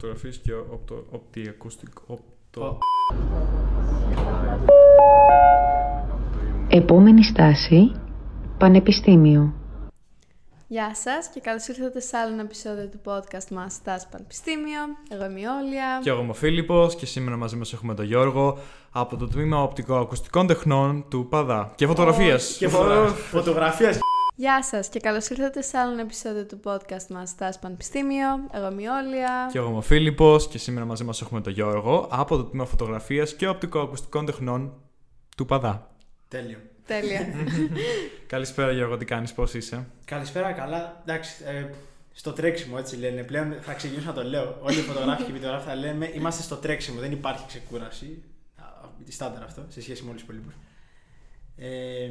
Φωτογραφίες και οπτο, οπτικοακουστικό. Οπτο... Επόμενη στάση, Πανεπιστήμιο. Γεια σας και καλώς ήρθατε σε άλλο ένα επεισόδιο του podcast μας Στάση Πανεπιστήμιο. Εγώ είμαι η Όλια. Και εγώ είμαι ο Φίλιππος και σήμερα μαζί μας έχουμε τον Γιώργο από το τμήμα οπτικοακουστικών τεχνών του ΠΑΔΑ και φωτογραφίας. Και φω- φωτογραφία. Γεια σας και καλώς ήρθατε σε άλλο ένα επεισόδιο του podcast μας Στάση Πανεπιστήμιο. Εγώ είμαι η Όλια. Και εγώ είμαι ο Φίλιππος και σήμερα μαζί μας έχουμε τον Γιώργο από το τμήμα φωτογραφίας και οπτικοακουστικών τεχνών του ΠΑΔΑ. Τέλειο. Τέλεια. Καλησπέρα Γιώργο, τι κάνεις, πώς είσαι; Καλησπέρα, καλά. Εντάξει, ε, στο τρέξιμο έτσι λένε. Πλέον θα ξεκινήσω να το λέω. Όλοι οι φωτογράφοι και οι βιντεογράφοι θα λένε είμαστε στο τρέξιμο. Δεν υπάρχει ξεκούραση. Α, Τη στάνταρ αυτό σε σχέση με όλους τους υπολείπου. Ε,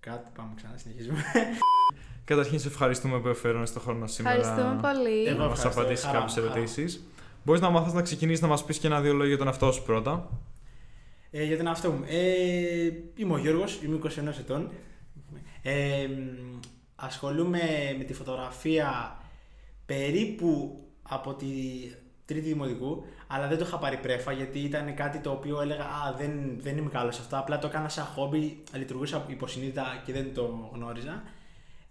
κάτι, πάμε ξανά, συνεχίζουμε. Καταρχήν σε ευχαριστούμε που εφέρονες στον χρόνο σήμερα. Ευχαριστούμε πολύ. Εγώ να μας ευχαριστώ. απαντήσεις Χαρά κάποιες μου, χαρά μου. ερωτήσεις. Μπορείς να μάθεις να ξεκινήσεις να μας πεις και ένα-δύο λόγια για τον εαυτό σου πρώτα. Ε, για τον εαυτό μου. Ε, είμαι ο Γιώργος, είμαι 21 ετών. Ε, μ, ασχολούμαι με τη φωτογραφία περίπου από τη τρίτη δημοτικού, αλλά δεν το είχα πάρει πρέφα γιατί ήταν κάτι το οποίο έλεγα «Α, δεν, δεν είμαι καλός σε αυτό, απλά το έκανα σαν χόμπι, λειτουργούσα υποσυνείδητα και δεν το γνώριζα».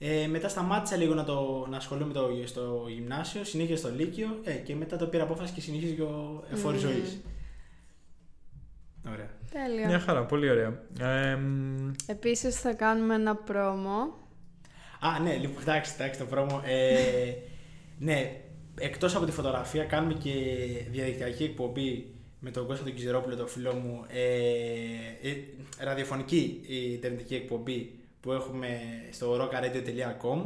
Ε, μετά σταμάτησα λίγο να, το, να ασχολούμαι με το, στο γυμνάσιο, συνέχισα στο Λύκειο ε, και μετά το πήρα απόφαση και συνεχίζω και ο εφόρης Μμμ. ζωής. Ωραία. Τέλεια. Μια χαρά, πολύ ωραία. Ε, μ, Επίσης θα κάνουμε ένα πρόμο. Α, ναι, λοιπόν, εντάξει, εντάξει, το πρόμο. Ε, ναι, εκτός από τη φωτογραφία κάνουμε και διαδικτυακή εκπομπή με τον Κώστα τον Κιζερόπουλο, τον φίλο μου, ε, ε, ραδιοφωνική η ιντερνετική εκπομπή που έχουμε στο rockaradio.com.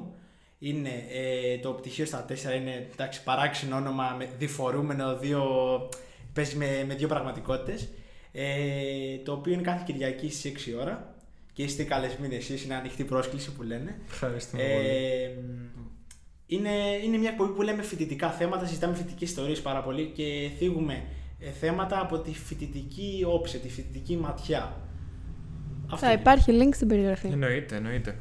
Είναι ε, το πτυχίο στα 4 είναι εντάξει, παράξενο όνομα, με, διφορούμενο, δύο, παίζει με, με δύο πραγματικότητες. Ε, το οποίο είναι κάθε Κυριακή στις 6 ώρα και είστε καλεσμένοι εσείς, είναι ανοιχτή πρόσκληση που λένε. ευχαριστούμε πολύ. Ε, είναι, είναι μια εκπομπή που λέμε φοιτητικά θέματα, συζητάμε φοιτητικές ιστορίες πάρα πολύ και θίγουμε ε, θέματα από τη φοιτητική όψη, τη φοιτητική ματιά. Αυτό Θα είναι. υπάρχει link στην περιγραφή. Εννοείται, εννοείται.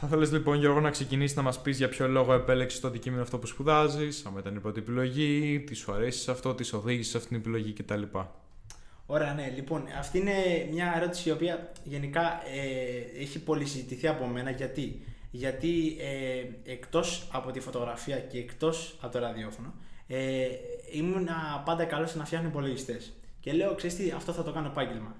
Θα θέλεις λοιπόν Γιώργο να ξεκινήσεις να μας πεις για ποιο λόγο επέλεξες το αντικείμενο αυτό που σπουδάζεις, αν ήταν η πρώτη επιλογή, τι σου αρέσει σε αυτό, τι σε οδήγησε σε αυτήν την επιλογή κτλ. Ωραία, ναι. Λοιπόν, αυτή είναι μια ερώτηση η οποία γενικά ε, έχει πολύ συζητηθεί από μένα. Γιατί, Γιατί ε, εκτός από τη φωτογραφία και εκτός από το ραδιόφωνο, ε, ήμουν πάντα καλός στο να φτιάχνω υπολογιστές. Και λέω, ξέρεις τι, αυτό θα το κάνω επάγγελμα.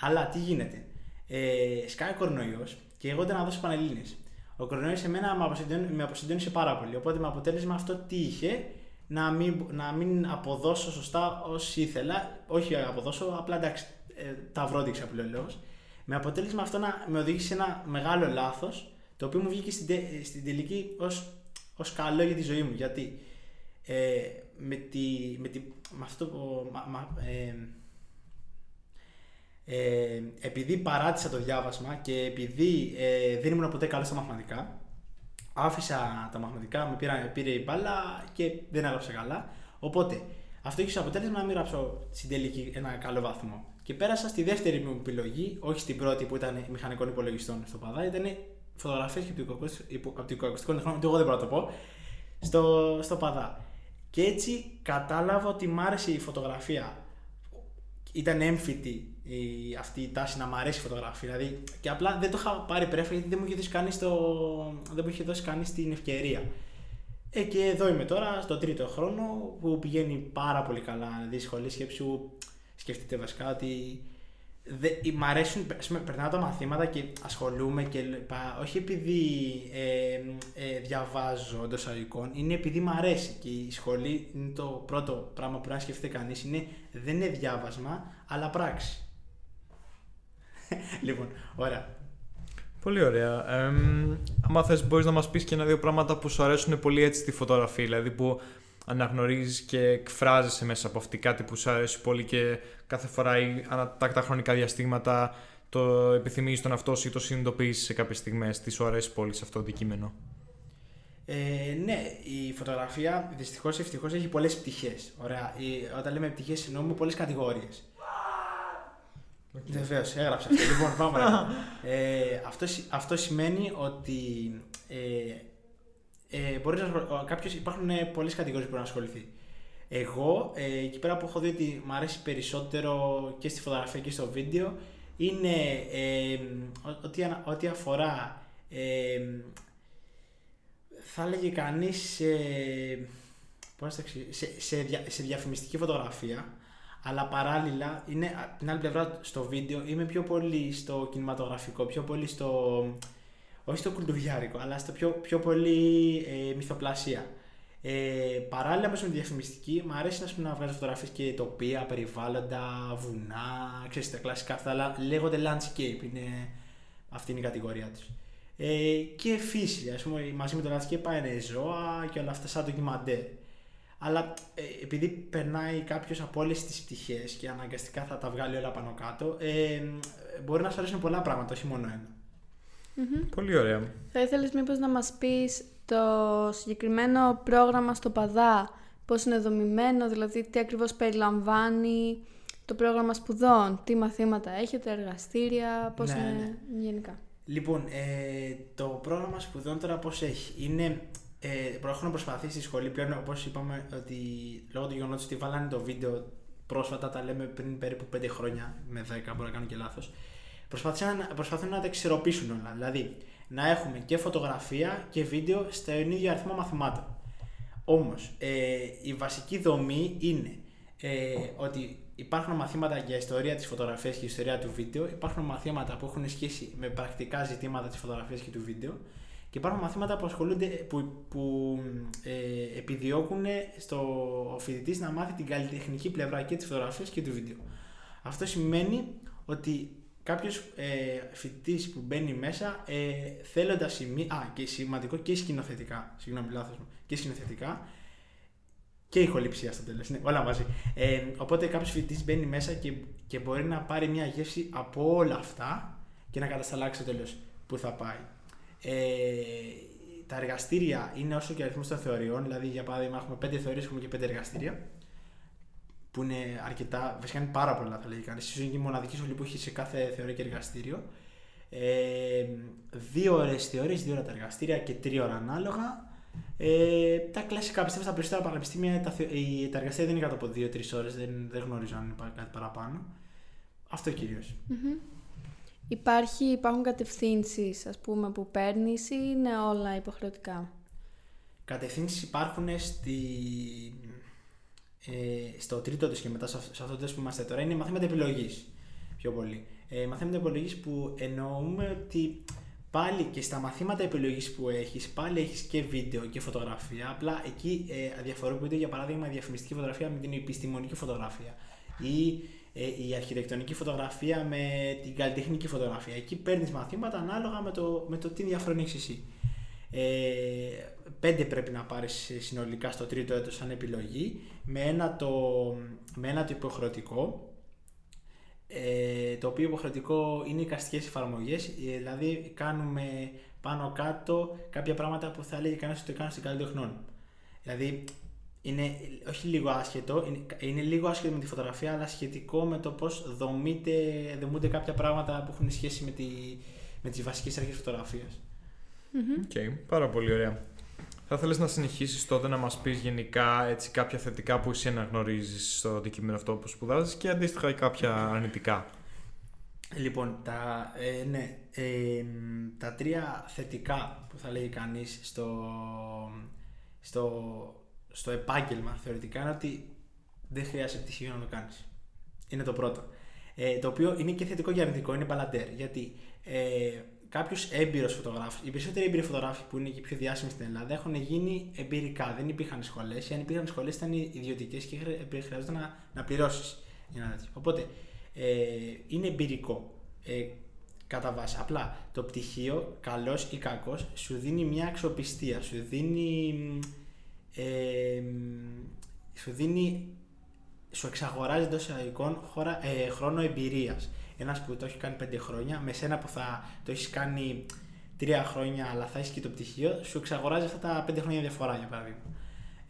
Αλλά τι γίνεται. Ε, σκάει ο κορονοϊός και εγώ δεν να δώσω πανελλήνες. Ο κορονοϊός εμένα με αποσυντόνι- με αποσυντόνισε πάρα πολύ. Οπότε με αποτέλεσμα αυτό τι είχε, να μην, να μην αποδώσω σωστά όσοι ήθελα. Όχι αποδώσω, απλά εντάξει, ε, τα βρόντιξα που λέει ο λόγος. Με αποτέλεσμα αυτό να με οδήγησε σε ένα μεγάλο λάθος, το οποίο μου βγήκε στην, τε- στην τελική ως, ως καλό για τη ζωή μου. Γιατί ε, με, τη, με, τη, με αυτό που... Μα, μα, ε, ε, επειδή παράτησα το διάβασμα και επειδή ε, δεν ήμουν ποτέ καλός στα μαθηματικά, άφησα τα μαθηματικά, με πήρα, πήρε η μπάλα και δεν έγραψα καλά. Οπότε αυτό έχει ως αποτέλεσμα να μην γράψω στην τελική ένα καλό βαθμό. Και πέρασα στη δεύτερη μου επιλογή, όχι στην πρώτη που ήταν μηχανικών υπολογιστών στο Παδά, ήταν φωτογραφίες και οπτικοακουστικών τεχνών, ότι εγώ δεν μπορώ να το πω, στο, στο Παδά. Και έτσι κατάλαβα ότι μ' άρεσε η φωτογραφία. Ήταν έμφυτη η, αυτή η τάση να μ' αρέσει η φωτογραφία. Δηλαδή, και απλά δεν το είχα πάρει πρέφα γιατί δεν μου είχε δώσει κανείς δεν μου είχε δώσει κανείς την ευκαιρία. Ε, και εδώ είμαι τώρα, στο τρίτο χρόνο, που πηγαίνει πάρα πολύ καλά. Δηλαδή, σχολή σκέψου, σκεφτείτε βασικά ότι δε, ε, μ' αρέσουν, ας πούμε, περνάω τα μαθήματα και ασχολούμαι και λοιπά, όχι επειδή ε, ε, διαβάζω εντό αγωγικών, είναι επειδή μ' αρέσει και η σχολή είναι το πρώτο πράγμα που να σκεφτείτε κανείς, είναι, δεν είναι διάβασμα, αλλά πράξη. λοιπόν, ωραία. Πολύ ωραία. Ε, άμα θες μπορείς να μας πεις και ένα-δύο πράγματα που σου αρέσουν πολύ έτσι στη φωτογραφία, δηλαδή που αναγνωρίζεις και εκφράζεσαι μέσα από αυτή κάτι που σου αρέσει πολύ και κάθε φορά ή ανατάκτα χρονικά διαστήματα το επιθυμείς τον αυτό σου ή το συνειδητοποιείς σε κάποιες στιγμές, τι σου αρέσει πολύ σε αυτό το αντικείμενο; Ε, ναι, η φωτογραφία δυστυχώς ή ευτυχώς έχει πολλές πτυχές. Ωραία. Η, όταν λέμε πτυχές, εννοούμε πολλές κατηγορίες. Βεβαίως, έγραψα αυτό. λοιπόν, πάμε. ε, αυτό, συ- αυτό σημαίνει ότι ε, ε, μπορείς να, ασχολ- ο- κάποιος, υπάρχουν ε, πολλές κατηγορίες που μπορεί να ασχοληθεί. Εγώ, ε, εκεί πέρα που έχω δει ότι μου αρέσει περισσότερο και στη φωτογραφία και στο βίντεο, είναι ε, ο- ό,τι, ανα- ό,τι αφορά, ε, θα έλεγε κανείς, ε, πώς θα το εξηγήσω, σε, σε, δια- σε διαφημιστική φωτογραφία, αλλά παράλληλα είναι απ' την άλλη πλευρά στο βίντεο είμαι πιο πολύ στο κινηματογραφικό, πιο πολύ στο, όχι στο κουλτουριάρικο, αλλά στο πιο, πιο πολύ ε, μυθοπλασία. Ε, παράλληλα με τη διαφημιστική, μου αρέσει να, πούμε, να βγάζω φωτογραφίες και τοπία, περιβάλλοντα, βουνά, ξέρεις τα κλασικά αυτά, αλλά λέγονται landscape, είναι, αυτή είναι η κατηγορία τους. Ε, και φύση, ας πούμε, μαζί με το landscape πάνε ζώα και όλα αυτά σαν ντοκιμαντέρ. Αλλά ε, επειδή περνάει κάποιος από όλες τις πτυχές και αναγκαστικά θα τα βγάλει όλα πάνω κάτω, ε, μπορεί να σου αρέσουν πολλά πράγματα, όχι μόνο ένα. Μμμ. Πολύ ωραία. Θα ήθελες μήπως να μας πεις το συγκεκριμένο πρόγραμμα στο ΠΑΔΑ, πώς είναι δομημένο, δηλαδή τι ακριβώς περιλαμβάνει το πρόγραμμα σπουδών, τι μαθήματα έχετε, εργαστήρια, πώς Ναι, είναι γενικά; Λοιπόν, ε, το πρόγραμμα σπουδών τώρα πώς έχει; Είναι, ε, έχουν προσπαθήσει στη σχολή πλέον, όπως είπαμε, ότι λόγω του γεγονότος ότι βάλανε το βίντεο πρόσφατα, τα λέμε πριν περίπου 5 χρόνια, με 10, μπορεί να κάνω και λάθος, προσπαθήσαν, να- προσπαθούν να τα εξισορροπήσουν όλα. Δηλαδή, να έχουμε και φωτογραφία και βίντεο στο ίδιο αριθμό μαθημάτων. Όμως, ε, η βασική δομή είναι ε, ότι υπάρχουν μαθήματα για ιστορία της φωτογραφίας και ιστορία του βίντεο, υπάρχουν μαθήματα που έχουν σχέση με πρακτικά ζητήματα της φωτογραφίας και του βίντεο και υπάρχουν μαθήματα που ασχολούνται, που, που ε, επιδιώκουν στο ο φοιτητής να μάθει την καλλιτεχνική πλευρά και της φωτογραφίας και του βίντεο. Αυτό σημαίνει ότι κάποιος ε, φοιτητής που μπαίνει μέσα ε, θέλοντα σημεία. Α, και σημαντικό και σκηνοθετικά. Συγγνώμη, λάθος μου. Και σκηνοθετικά και ηχοληψία στο τέλος. Ναι, όλα μαζί. Ε, οπότε κάποιος φοιτητής μπαίνει μέσα και, και μπορεί να πάρει μια γεύση από όλα αυτά και να κατασταλάξει στο τέλος που θα πάει. Ε, τα εργαστήρια είναι όσο και ο αριθμός των θεωριών. Δηλαδή, για παράδειγμα, έχουμε πέντε θεωρίες, έχουμε και πέντε εργαστήρια. Που είναι αρκετά, βασικά είναι πάρα πολλά, θα λέγει κανεί. σω είναι και η μοναδική σχολή που έχει σε κάθε θεωρία και εργαστήριο. Ε, δύο ώρες θεωρίες, δύο ώρα τα εργαστήρια και τρία ώρα ανάλογα. Ε, τα κλασικά πιστεύω στα περισσότερα πανεπιστήμια τα, θε- η- τα εργαστήρια δεν είναι κάτω από 2-3 ώρες, δεν, δεν γνωρίζω αν υπάρχει κάτι παραπάνω. Αυτό κυρίως. Μμμ. Υπάρχει, υπάρχουν κατευθύνσεις, ας πούμε, που παίρνεις ή είναι όλα υποχρεωτικά; Κατευθύνσεις υπάρχουν στη, ε, στο τρίτο της και μετά σε, αυ- σε αυτό το που είμαστε τώρα είναι μαθήματα επιλογής. Πιο πολύ. Ε, μαθήματα επιλογής που εννοούμε ότι πάλι και στα μαθήματα επιλογής που έχεις, πάλι έχεις και βίντεο και φωτογραφία. Απλά εκεί ε, διαφοροποιούνται για παράδειγμα η διαφημιστική φωτογραφία με την επιστημονική φωτογραφία ή ε, η αρχιτεκτονική φωτογραφία με την καλλιτεχνική φωτογραφία. Εκεί παίρνεις μαθήματα ανάλογα με το, με το τι ενδιαφέρον έχεις εσύ. Ε, πέντε πρέπει να πάρεις συνολικά στο τρίτο έτος σαν επιλογή με ένα το, με ένα το υποχρεωτικό ε, το οποίο υποχρεωτικό είναι οι καστικές εφαρμογές ε, δηλαδή κάνουμε πάνω κάτω κάποια πράγματα που θα έλεγε κανένας ότι το κάνω στην καλή τεχνών δηλαδή είναι όχι λίγο άσχετο, είναι, είναι λίγο άσχετο με τη φωτογραφία αλλά σχετικό με το πώς δομείται, δομούνται κάποια πράγματα που έχουν σχέση με, τη, με τις βασικές αρχές φωτογραφίας Μμμ. Οκ, πάρα πολύ ωραία. Θα ήθελες να συνεχίσεις τότε να μας πεις γενικά έτσι, κάποια θετικά που εσύ αναγνωρίζεις στο αντικείμενο αυτό που σπουδάζεις και αντίστοιχα κάποια αρνητικά; Λοιπόν, τα, ε, ναι, ε, μ, τα τρία θετικά που θα λέει κανείς στο, στο, στο επάγγελμα θεωρητικά είναι ότι δεν χρειάζεται πτυχίο να το κάνεις. Είναι το πρώτο. Ε, το οποίο είναι και θετικό και αρνητικό, είναι μπαλαντέρ. Γιατί ε, κάποιος έμπειρος φωτογράφος, οι περισσότεροι έμπειροι φωτογράφοι που είναι και πιο διάσημοι στην Ελλάδα έχουν γίνει εμπειρικά. Δεν υπήρχαν σχολές. ή Αν υπήρχαν σχολές ήταν ιδιωτικές και χρε- χρειάζεται να, να πληρώσεις για ένα τέτοιο. Οπότε ε, είναι εμπειρικό. Ε, κατά βάση. Απλά το πτυχίο, καλός ή κακός, σου δίνει μια αξιοπιστία. Σου δίνει. μ, Ε, μ, σου δίνει σου εξαγοράζει εντός εισαγωγικών χώρα- ε, χρόνο εμπειρίας. Ένας που το έχει κάνει 5 χρόνια, με σένα που θα το έχεις κάνει 3 χρόνια, αλλά θα έχεις και το πτυχίο, σου εξαγοράζει αυτά τα 5 χρόνια διαφορά, για παράδειγμα.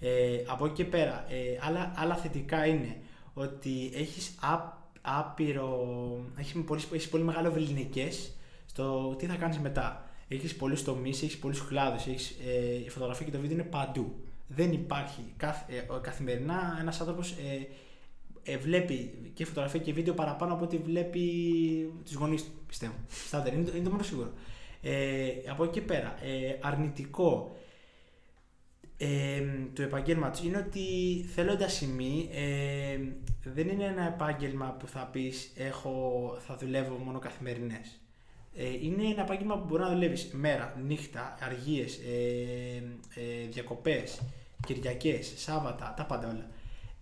Ε, από εκεί και πέρα, ε, άλλα, άλλα θετικά είναι ότι έχεις άπειρο. Έχεις πολύ, έχεις πολύ μεγάλο βεληνικές στο τι θα κάνεις μετά. Έχεις πολλούς τομείς, έχεις πολλούς κλάδους. Ε, η φωτογραφία και το βίντεο είναι παντού. Δεν υπάρχει. Καθ, ε, καθημερινά ένας άνθρωπος ε, ε, βλέπει και φωτογραφία και βίντεο παραπάνω από ό,τι βλέπει τους γονείς του, πιστεύω. Στάντερ, είναι, το- είναι το μόνο σίγουρο. Ε, από εκεί και πέρα, ε, αρνητικό ε, τους επαγγέλματος είναι ότι θέλοντας σημεί ε, δεν είναι ένα επάγγελμα που θα πεις έχω, θα δουλεύω μόνο καθημερινές. Ε, είναι ένα επάγγελμα που μπορεί να δουλεύεις μέρα, νύχτα, αργίες, ε, ε, διακοπές, Κυριακές, Σάββατα, τα πάντα όλα.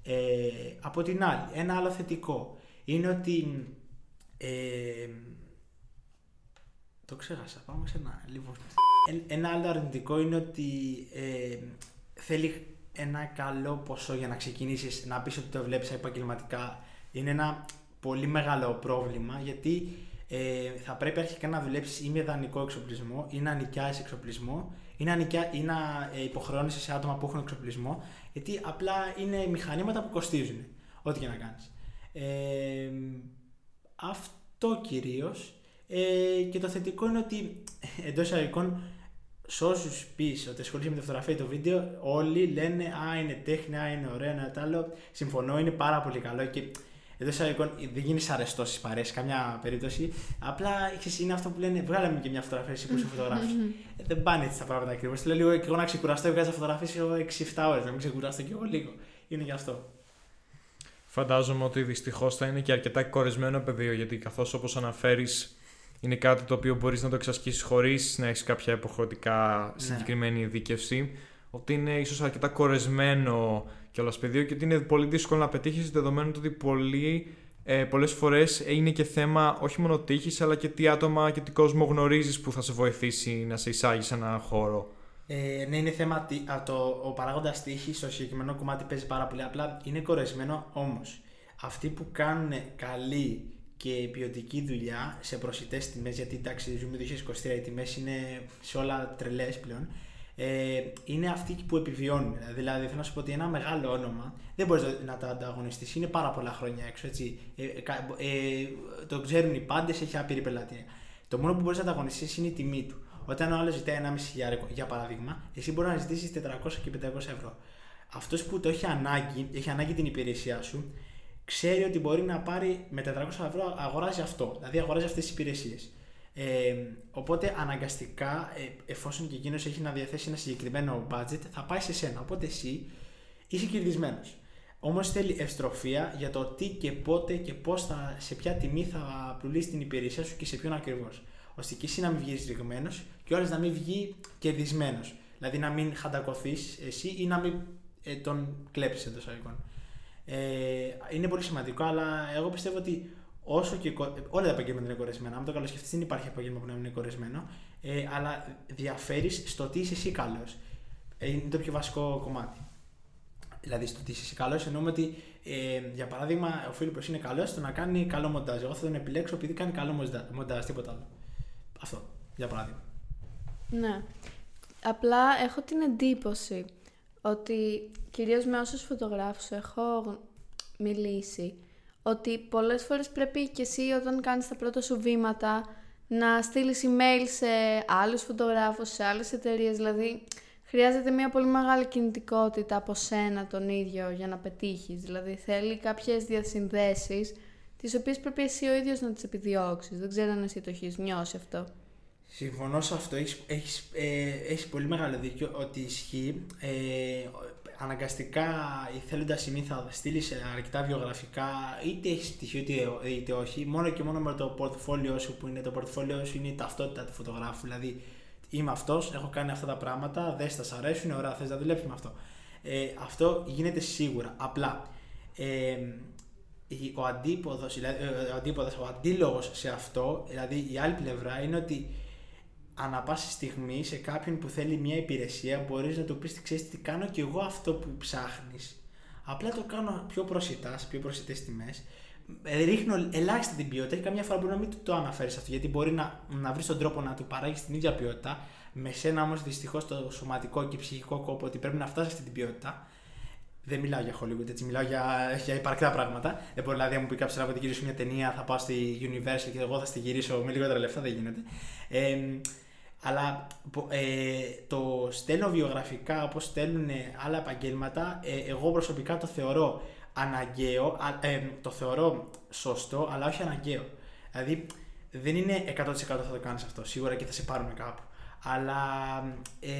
Ε, από την άλλη, ένα άλλο θετικό είναι ότι ε, το ξέχασα, πάμε σε ένα λοιπόν. Ε, Ένα άλλο αρνητικό είναι ότι ε, θέλει ένα καλό ποσό για να ξεκινήσεις να πεις ότι το βλέπεις επαγγελματικά. Είναι ένα πολύ μεγάλο πρόβλημα γιατί ε, θα πρέπει αρχικά να δουλέψεις ή με δανεικό εξοπλισμό ή να νοικιάσεις εξοπλισμό ή να, νοικιά, ή να ε, υποχρεώνεσαι σε άτομα που έχουν εξοπλισμό γιατί απλά είναι μηχανήματα που κοστίζουν ό,τι και να κάνεις. Ε, αυτό κυρίως ε, και το θετικό είναι ότι εντός εισαγωγικών σε όσους πεις ότι ασχολείσαι με τη φωτογραφία ή το βίντεο, όλοι λένε Α, είναι τέχνη, Α, είναι ωραίο, ένα τ' άλλο. Συμφωνώ, είναι πάρα πολύ καλό και εντό εισαγωγικών δεν γίνεις αρεστός στις παρέ, καμιά περίπτωση. Απλά ξέρεις, είναι αυτό που λένε Βγάλε μου και μια φωτογραφία εσύ που είσαι φωτογράφο. ε, δεν πάνε έτσι τα πράγματα ακριβώς. Λέω λίγο και εγώ να ξεκουραστώ, βγάζω φωτογραφίες 6-7 ώρες, να μην ξεκουραστώ κι εγώ λίγο. Είναι γι' αυτό. Φαντάζομαι ότι δυστυχώς θα είναι και αρκετά κορεσμένο πεδίο γιατί καθώς όπως αναφέρεις είναι κάτι το οποίο μπορείς να το εξασκήσεις χωρίς να έχεις κάποια υποχρεωτικά Ναι. συγκεκριμένη ειδίκευση. Ότι είναι ίσως αρκετά κορεσμένο κιόλας πεδίο και ότι είναι πολύ δύσκολο να πετύχεις δεδομένου του ότι πολλοί, ε, πολλές φορές είναι και θέμα όχι μόνο τύχης αλλά και τι άτομα και τι κόσμο γνωρίζεις που θα σε βοηθήσει να σε εισάγεις σε έναν χώρο. Ε, ναι, είναι θέμα. τι- α, το, ο παράγοντας τύχης στο συγκεκριμένο κομμάτι παίζει πάρα πολύ. Απλά είναι κορεσμένο όμως. Αυτοί που κάνουν καλή και ποιοτική δουλειά σε προσιτές τιμές, γιατί εντάξει, ζούμε 2023, οι τιμές είναι σε όλα τρελές πλέον. Ε, είναι αυτοί που επιβιώνουν. Δηλαδή, θέλω να σου πω ότι ένα μεγάλο όνομα δεν μπορείς να το ανταγωνιστείς. Είναι πάρα πολλά χρόνια έξω. Έτσι. Ε, κα- ε, το ξέρουν οι πάντες, έχει άπειρη πελατεία. Το μόνο που μπορείς να ανταγωνιστείς είναι η τιμή του. Όταν ο άλλος ζητάει 1,5 χιλιάρικο, για παράδειγμα, εσύ μπορείς να ζητήσεις 400 και 500 ευρώ. Αυτός που το έχει ανάγκη, έχει ανάγκη την υπηρεσία σου, ξέρει ότι μπορεί να πάρει με 400 ευρώ, αγοράζει αυτό. Δηλαδή αγοράζει αυτές τις υπηρεσίες. Ε, οπότε αναγκαστικά, ε, εφόσον και εκείνος έχει να διαθέσει ένα συγκεκριμένο budget, θα πάει σε σένα. Οπότε εσύ είσαι κερδισμένος. Όμως θέλει ευστροφία για το τι και πότε και πώς θα, σε ποια τιμή θα πουλήσει την υπηρεσία σου και σε ποιον ακριβώς. ώστε και εσύ να μην βγεις ρηγμένος και ο άλλος να μην βγει κερδισμένος. Δηλαδή να μην χαντακωθείς εσύ ή να μην ε, τον κλέψεις εντός εισαγωγικών. Ε, είναι πολύ σημαντικό, αλλά εγώ πιστεύω ότι όσο και. κο- Όλα τα επαγγέλματα είναι κορεσμένα. Αν το καλοσκεφτεί, δεν υπάρχει επάγγελμα που να μην είναι κορεσμένο. Ε, αλλά διαφέρεις στο τι είσαι εσύ καλός. Ε, είναι το πιο βασικό κομμάτι. Δηλαδή, στο τι είσαι εσύ καλός, εννοούμε ότι ε, για παράδειγμα ο Φίλιππος είναι καλός στο να κάνει καλό μοντάζ. Εγώ θα τον επιλέξω επειδή κάνει καλό μοντάζ, μοντάζ τίποτα άλλο. Αυτό, για παράδειγμα. Ναι. Απλά έχω την εντύπωση ότι κυρίως με όσους φωτογράφους έχω γ- μιλήσει ότι πολλές φορές πρέπει και εσύ όταν κάνεις τα πρώτα σου βήματα να στείλεις email σε άλλους φωτογράφους, σε άλλες εταιρείες, δηλαδή χρειάζεται μια πολύ μεγάλη κινητικότητα από σένα τον ίδιο για να πετύχεις, δηλαδή θέλει κάποιες διασυνδέσεις τις οποίες πρέπει εσύ ο ίδιος να τις επιδιώξεις, δεν ξέρω αν εσύ το έχεις νιώσει αυτό. Συμφωνώ σε αυτό. Έχεις, έχεις, ε, έχεις πολύ μεγάλο δίκιο ότι ισχύει. Ε, αναγκαστικά η θέλοντας σημεία θα στείλεις αρκετά βιογραφικά, είτε έχεις στοιχείο είτε, είτε όχι, μόνο και μόνο με το πορτφόλιό σου που είναι το πορτφόλιό σου είναι η ταυτότητα του φωτογράφου. Δηλαδή, είμαι αυτός, έχω κάνει αυτά τα πράγματα, δεν σα αρέσουν, ωραία, θες να δουλέψεις με αυτό. Ε, αυτό γίνεται σίγουρα. Απλά ε, η- ο αντίποδος, δηλαδή, ε, ο, αντίποδος, ο αντίλογος σε αυτό, δηλαδή η άλλη πλευρά είναι ότι ανά πάση στιγμή σε κάποιον που θέλει μια υπηρεσία μπορείς να του πεις ξέρεις τι κάνω και εγώ αυτό που ψάχνεις απλά το κάνω πιο προσιτάς, σε πιο προσιτές τιμές Ε, ρίχνω ελάχιστα την ποιότητα και καμιά φορά μπορεί να μην του το αναφέρεις αυτό γιατί μπορεί να, να βρεις τον τρόπο να του παράγεις την ίδια ποιότητα με σένα όμως δυστυχώς το σωματικό και ψυχικό κόπο ότι πρέπει να φτάσεις αυτή την ποιότητα δεν μιλάω για Hollywood, έτσι μιλάω για, για υπαρκτά πράγματα. Δεν μπορεί δηλαδή να μου πει κάποιος να την γυρίσω μια ταινία, θα πάω στη Universal και εγώ θα στη γυρίσω με λιγότερα λεφτά, δεν γίνεται. Ε, Αλλά πο- ε, το στέλνω βιογραφικά όπως στέλνουν άλλα επαγγέλματα, ε, εγώ προσωπικά το θεωρώ αναγκαίο, α- ε, το θεωρώ σωστό, αλλά όχι αναγκαίο. Δηλαδή δεν είναι 100% θα το κάνεις αυτό, σίγουρα και θα σε πάρουμε κάπου. Αλλά ε,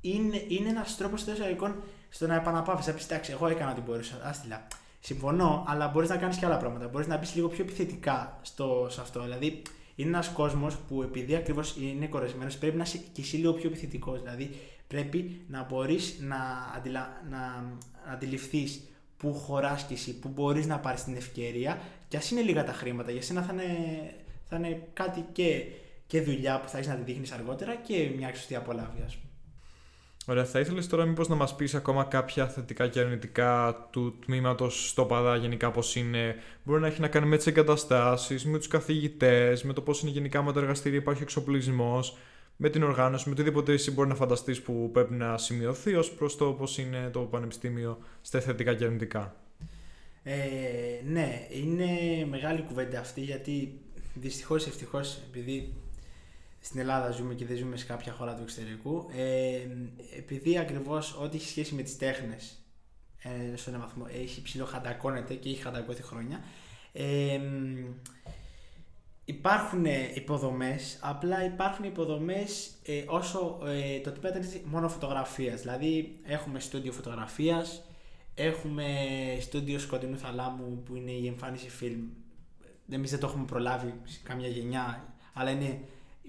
είναι, είναι ένας τρόπος εντό εισαγωγικών στο να επαναπαύεις. Να πει εντάξει, εγώ έκανα ό,τι μπορούσα. Άστιλα. Συμφωνώ, αλλά μπορείς να κάνεις και άλλα πράγματα. Μπορείς να μπεις λίγο πιο επιθετικά στο, σε αυτό. Δηλαδή, είναι ένας κόσμος που επειδή ακριβώς είναι κορεσμένος, πρέπει να είσαι και εσύ λίγο πιο επιθετικός. Δηλαδή, πρέπει να μπορείς να, αντιλα... να αντιληφθείς που χωράς κι εσύ, που μπορείς να πάρεις την ευκαιρία. Και ας είναι λίγα τα χρήματα, για σένα θα είναι, θα είναι κάτι και, και δουλειά που θα έχεις να τη δείχνεις αργότερα και μια σωστή απολαύση, ας πούμε. Ωραία, θα ήθελες τώρα μήπως να μας πεις ακόμα κάποια θετικά και αρνητικά του τμήματος στο ΠΑΔΑ γενικά πώς είναι; Μπορεί να έχει να κάνει με τις εγκαταστάσεις, με τους καθηγητές, με το πώς είναι γενικά με το εργαστήριο, υπάρχει εξοπλισμός, με την οργάνωση, με οτιδήποτε εσύ μπορεί να φανταστείς που πρέπει να σημειωθεί ως προς το πώς είναι το πανεπιστήμιο στα θετικά και αρνητικά. Ε, ναι, είναι μεγάλη κουβέντα αυτή γιατί δυστυχώς ευτυχώς επειδή στην Ελλάδα ζούμε και δεν ζούμε σε κάποια χώρα του εξωτερικού ε, επειδή ακριβώς ό,τι έχει σχέση με τις τέχνες ε, στον ένα βαθμό έχει ψηλοχαντακώνεται και έχει χαντακώθει χρόνια ε, υπάρχουν υποδομές απλά υπάρχουν υποδομές ε, όσο ε, το τύπο ήταν μόνο φωτογραφίας δηλαδή έχουμε στούντιο φωτογραφίας Έχουμε στούντιο Σκοτεινού Θαλάμου που είναι η εμφάνιση φιλμ. Εμείς δεν το έχουμε προλάβει σε καμιά γενιά, αλλά είναι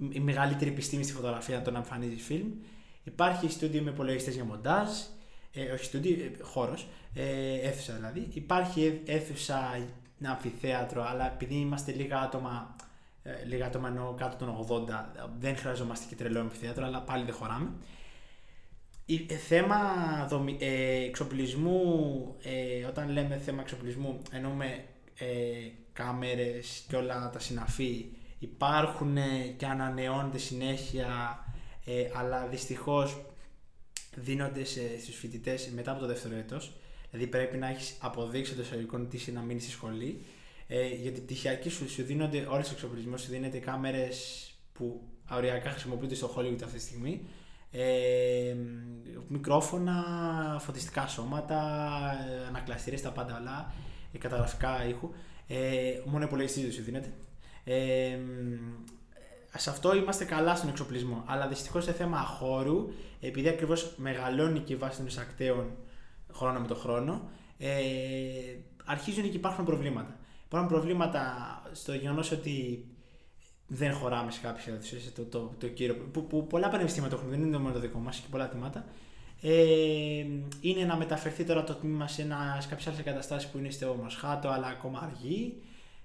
η μεγαλύτερη επιστήμη στη φωτογραφία το να εμφανίζει φιλμ. Υπάρχει στούντιο με υπολογιστές για μοντάζ, ε, όχι στούντιο, ε, χώρος, ε, αίθουσα δηλαδή. Υπάρχει αίθουσα, ένα αμφιθέατρο, αλλά επειδή είμαστε λίγα άτομα, ε, λίγα άτομα εννοώ κάτω των 80, δεν χρειαζόμαστε και τρελό αμφιθέατρο, αλλά πάλι δεν χωράμε. Ε, θέμα δομη, ε, εξοπλισμού, ε, όταν λέμε θέμα εξοπλισμού εννοούμε ε, κάμερες και όλα τα συναφή υπάρχουν και ανανεώνται συνέχεια αλλά δυστυχώς δίνονται σε, στους φοιτητές μετά από το δεύτερο έτος δηλαδή πρέπει να έχεις αποδείξει το εισαγωγικό τι είσαι να μείνεις στη σχολή ε, γιατί πτυχιακοί σου, σου δίνονται όλες τους εξοπλισμούς σου δίνεται κάμερες που αοριακά χρησιμοποιούνται στο Hollywood αυτή τη στιγμή ε, μικρόφωνα, φωτιστικά σώματα, ανακλαστήρες, τα πάντα όλα, ε, καταγραφικά ήχου. Ε, μόνο υπολογιστή δεν σου δίνεται. Ε, σε αυτό είμαστε καλά στον εξοπλισμό. Αλλά δυστυχώς σε θέμα χώρου, επειδή ακριβώς μεγαλώνει και η βάση των εισακτέων χρόνο με το χρόνο, ε, αρχίζουν και υπάρχουν προβλήματα. Υπάρχουν προβλήματα στο γεγονός ότι δεν χωράμε σε κάποιες αίθουσες. Το, το, το κύριο, που, που, πολλά πανεπιστήμια το έχουν, δεν είναι μόνο το δικό μας και πολλά τμήματα. Ε, είναι να μεταφερθεί τώρα το τμήμα σε, ένα, σε κάποιες άλλες εγκαταστάσεις που είναι στο Μοσχάτο, αλλά ακόμα αργεί.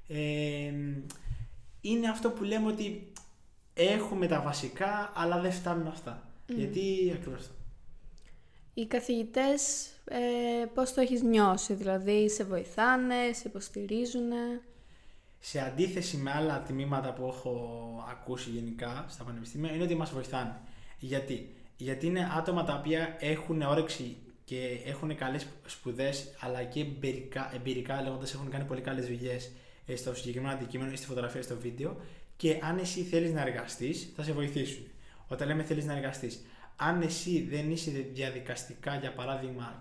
Ε, είναι αυτό που λέμε ότι έχουμε τα βασικά, αλλά δεν φτάνουν αυτά. Mm. Γιατί ακριβώς αυτό. Οι καθηγητές ε, πώς το έχεις νιώσει, δηλαδή σε βοηθάνε, σε υποστηρίζουν σε αντίθεση με άλλα τμήματα που έχω ακούσει γενικά στα πανεπιστήμια, είναι ότι μας βοηθάνε. Γιατί; Γιατί είναι άτομα τα οποία έχουν όρεξη και έχουν καλές σπουδές, αλλά και εμπειρικά, εμπειρικά λέγοντας έχουν κάνει πολύ καλές δουλειές στο συγκεκριμένο αντικείμενο ή στη φωτογραφία στο βίντεο. Και αν εσύ θέλεις να εργαστείς, θα σε βοηθήσουν. Όταν λέμε θέλεις να εργαστείς, αν εσύ δεν είσαι διαδικαστικά, για παράδειγμα,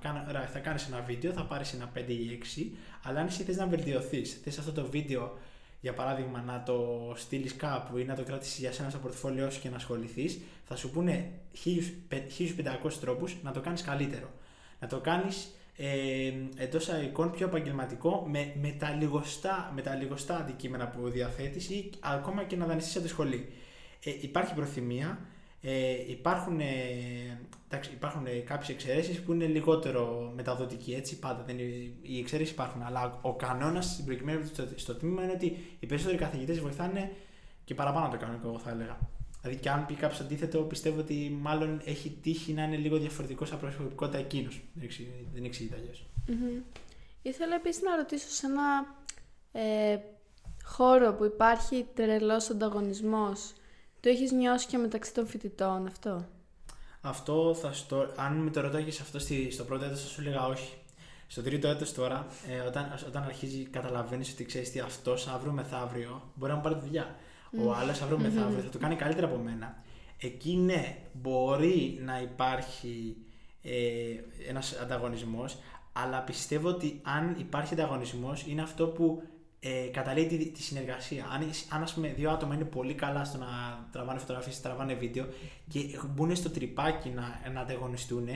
θα κάνεις ένα βίντεο, θα πάρεις ένα 5 ή 6, αλλά αν εσύ θες να βελτιωθείς, θες αυτό το βίντεο για παράδειγμα, να το στείλεις κάπου ή να το κρατήσεις για σένα στο πορτφόλιό σου και να ασχοληθείς, θα σου πούνε 1500 τρόπους να το κάνεις καλύτερο. Να το κάνεις ε, εντός εικόν πιο επαγγελματικό με, με, τα λιγοστά, με τα λιγοστά αντικείμενα που διαθέτεις ή ακόμα και να δανειστείς από τη σχολή. Ε, υπάρχει προθυμία, ε, υπάρχουν, ε, εντάξει, υπάρχουν ε, κάποιες εξαιρέσεις που είναι λιγότερο μεταδοτικοί, έτσι πάντα, δεν είναι, οι εξαιρέσεις υπάρχουν, αλλά ο κανόνας στην προκειμένου στο, στο τμήμα είναι ότι οι περισσότεροι καθηγητές βοηθάνε και παραπάνω από το κανονικό, εγώ θα έλεγα. Δηλαδή, και αν πει κάποιος αντίθετο, πιστεύω ότι μάλλον έχει τύχει να είναι λίγο διαφορετικός σαν προσωπικότητα εκείνος. Δεν εξηγείται αλλιώς. Mm-hmm. Ήθελα επίσης να ρωτήσω σε ένα ε, χώρο που υπάρχει τρελός ανταγωνισμός το έχεις νιώσει και μεταξύ των φοιτητών αυτό; Αυτό θα στο... Αν με το ρωτάγεις αυτό στη... στο πρώτο έτος θα σου έλεγα όχι. Στο τρίτο έτος τώρα, ε, όταν, όταν αρχίζει καταλαβαίνεις ότι ξέρεις τι αυτός αύριο μεθαύριο μπορεί να μου πάρει τη δουλειά. Ο άλλος αύριο μεθαύριο θα το κάνει καλύτερα από μένα. Εκεί ναι, μπορεί να υπάρχει ε, ένας ανταγωνισμός, αλλά πιστεύω ότι αν υπάρχει ανταγωνισμός είναι αυτό που ε, καταλήγει τη, τη συνεργασία. Αν, αν ας πούμε, δύο άτομα είναι πολύ καλά στο να τραβάνε φωτογραφίες, τραβάνε βίντεο και μπουν στο τρυπάκι να, να ανταγωνιστούν,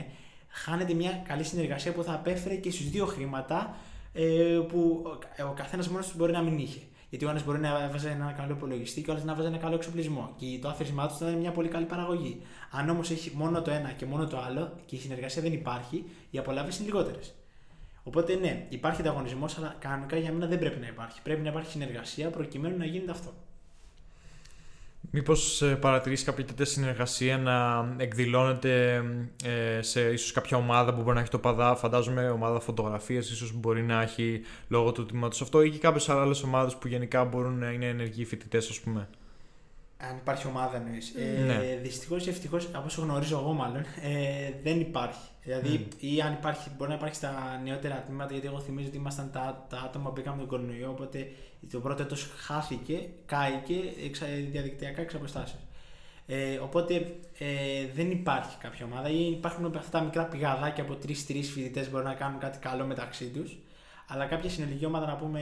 χάνεται μια καλή συνεργασία που θα απέφερε και στους δύο χρήματα ε, που ο, ο καθένας μόνος τους μπορεί να μην είχε. Γιατί ο ένα μπορεί να βάζει ένα καλό υπολογιστή και ο άλλος να βάζει ένα καλό εξοπλισμό. Και το άθροισμά του θα είναι μια πολύ καλή παραγωγή. Αν όμως έχει μόνο το ένα και μόνο το άλλο και η συνεργασία δεν υπάρχει, οι απολαύσεις είναι λιγότερες. Οπότε ναι, υπάρχει ανταγωνισμός, αλλά κανονικά για μένα δεν πρέπει να υπάρχει. Πρέπει να υπάρχει συνεργασία προκειμένου να γίνεται αυτό. Μήπως ε, παρατηρήσεις κάποια τέτοια συνεργασία να εκδηλώνεται ε, σε ίσως κάποια ομάδα που μπορεί να έχει το παδά, φαντάζομαι ομάδα φωτογραφίας, ίσως μπορεί να έχει λόγω του τμήματος αυτό ή και κάποιες άλλες ομάδες που γενικά μπορούν να είναι ενεργοί φοιτητές, ας πούμε; Αν υπάρχει ομάδα εννοείς. Ε, ναι. Δυστυχώς ή ευτυχώς, από όσο γνωρίζω εγώ μάλλον, ε, δεν υπάρχει. Δηλαδή, mm. ή αν υπάρχει, μπορεί να υπάρχει στα νεότερα τμήματα, γιατί εγώ θυμίζω ότι ήμασταν τα, τα άτομα που μπήκαμε τον κορονοϊό. Οπότε το πρώτο έτος χάθηκε, κάηκε εξα, διαδικτυακά εξ αποστάσεως. Ε, οπότε ε, δεν υπάρχει κάποια ομάδα ή υπάρχουν αυτά τα μικρά πηγαδάκια από τρει-τρει φοιτητές που μπορούν να κάνουν κάτι καλό μεταξύ τους. Αλλά κάποια συνολική ομάδα, να πούμε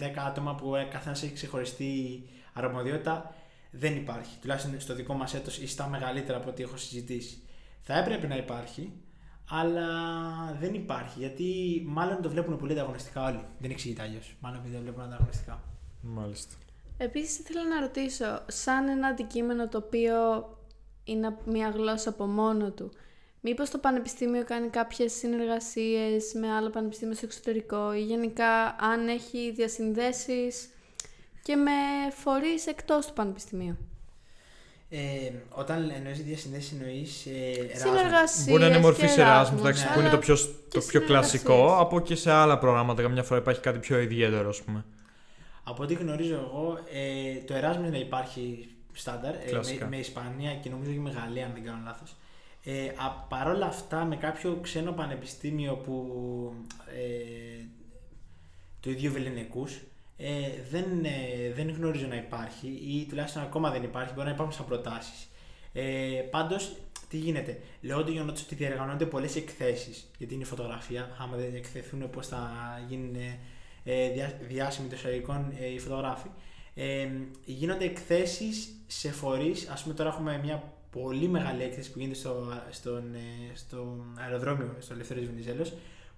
10 άτομα που καθένας έχει ξεχωριστή αρμοδιότητα, δεν υπάρχει. Τουλάχιστον στο δικό μας έτος ή στα μεγαλύτερα από ό,τι έχω συζητήσει. Θα έπρεπε να υπάρχει, αλλά δεν υπάρχει. Γιατί μάλλον το βλέπουν πολύ ανταγωνιστικά όλοι. Δεν εξηγείται αλλιώς. Μάλλον επειδή το βλέπουν ανταγωνιστικά. Μάλιστα. Επίσης, ήθελα να ρωτήσω, σαν ένα αντικείμενο το οποίο είναι μια γλώσσα από μόνο του, μήπως το Πανεπιστήμιο κάνει κάποιες συνεργασίες με άλλα πανεπιστήμια στο εξωτερικό ή γενικά αν έχει διασυνδέσεις και με φορείς εκτός του Πανεπιστημίου. Ε, όταν εννοείς διασυνδέσεις, εννοείς ε, Συνεργασίες Μπορεί να είναι μορφή Εράσμου, εντάξει, ναι. που είναι το πιο, το πιο κλασικό, συνεργασίες. από και σε άλλα προγράμματα. Καμιά φορά υπάρχει κάτι πιο ιδιαίτερο, ας πούμε. Από ό,τι γνωρίζω εγώ, ε, το Erasmus να υπάρχει στάνταρ ε, Κλασικά. με, με Ισπανία και νομίζω και με Γαλλία, αν δεν κάνω λάθος. Ε, α, παρόλα αυτά, με κάποιο ξένο πανεπιστήμιο που ε, του ίδιου Βεληνικού, ε, δεν, ε, δεν γνωρίζω να υπάρχει ή τουλάχιστον ακόμα δεν υπάρχει. Μπορεί να υπάρχουν σαν προτάσεις. Ε, Πάντως, τι γίνεται; Λόγω του γεγονότο ότι διοργανώνονται πολλές εκθέσεις, γιατί είναι φωτογραφία, άμα δεν εκθεθούν, πώ θα γίνουν ε, διά, διάσημοι των εισαγωγικών ε, οι φωτογράφοι. Ε, γίνονται εκθέσεις σε φορείς. Α πούμε, τώρα έχουμε μια πολύ μεγάλη έκθεση που γίνεται στο, στον, ε, στο αεροδρόμιο στο Ελευθερίο Βενιζέλος,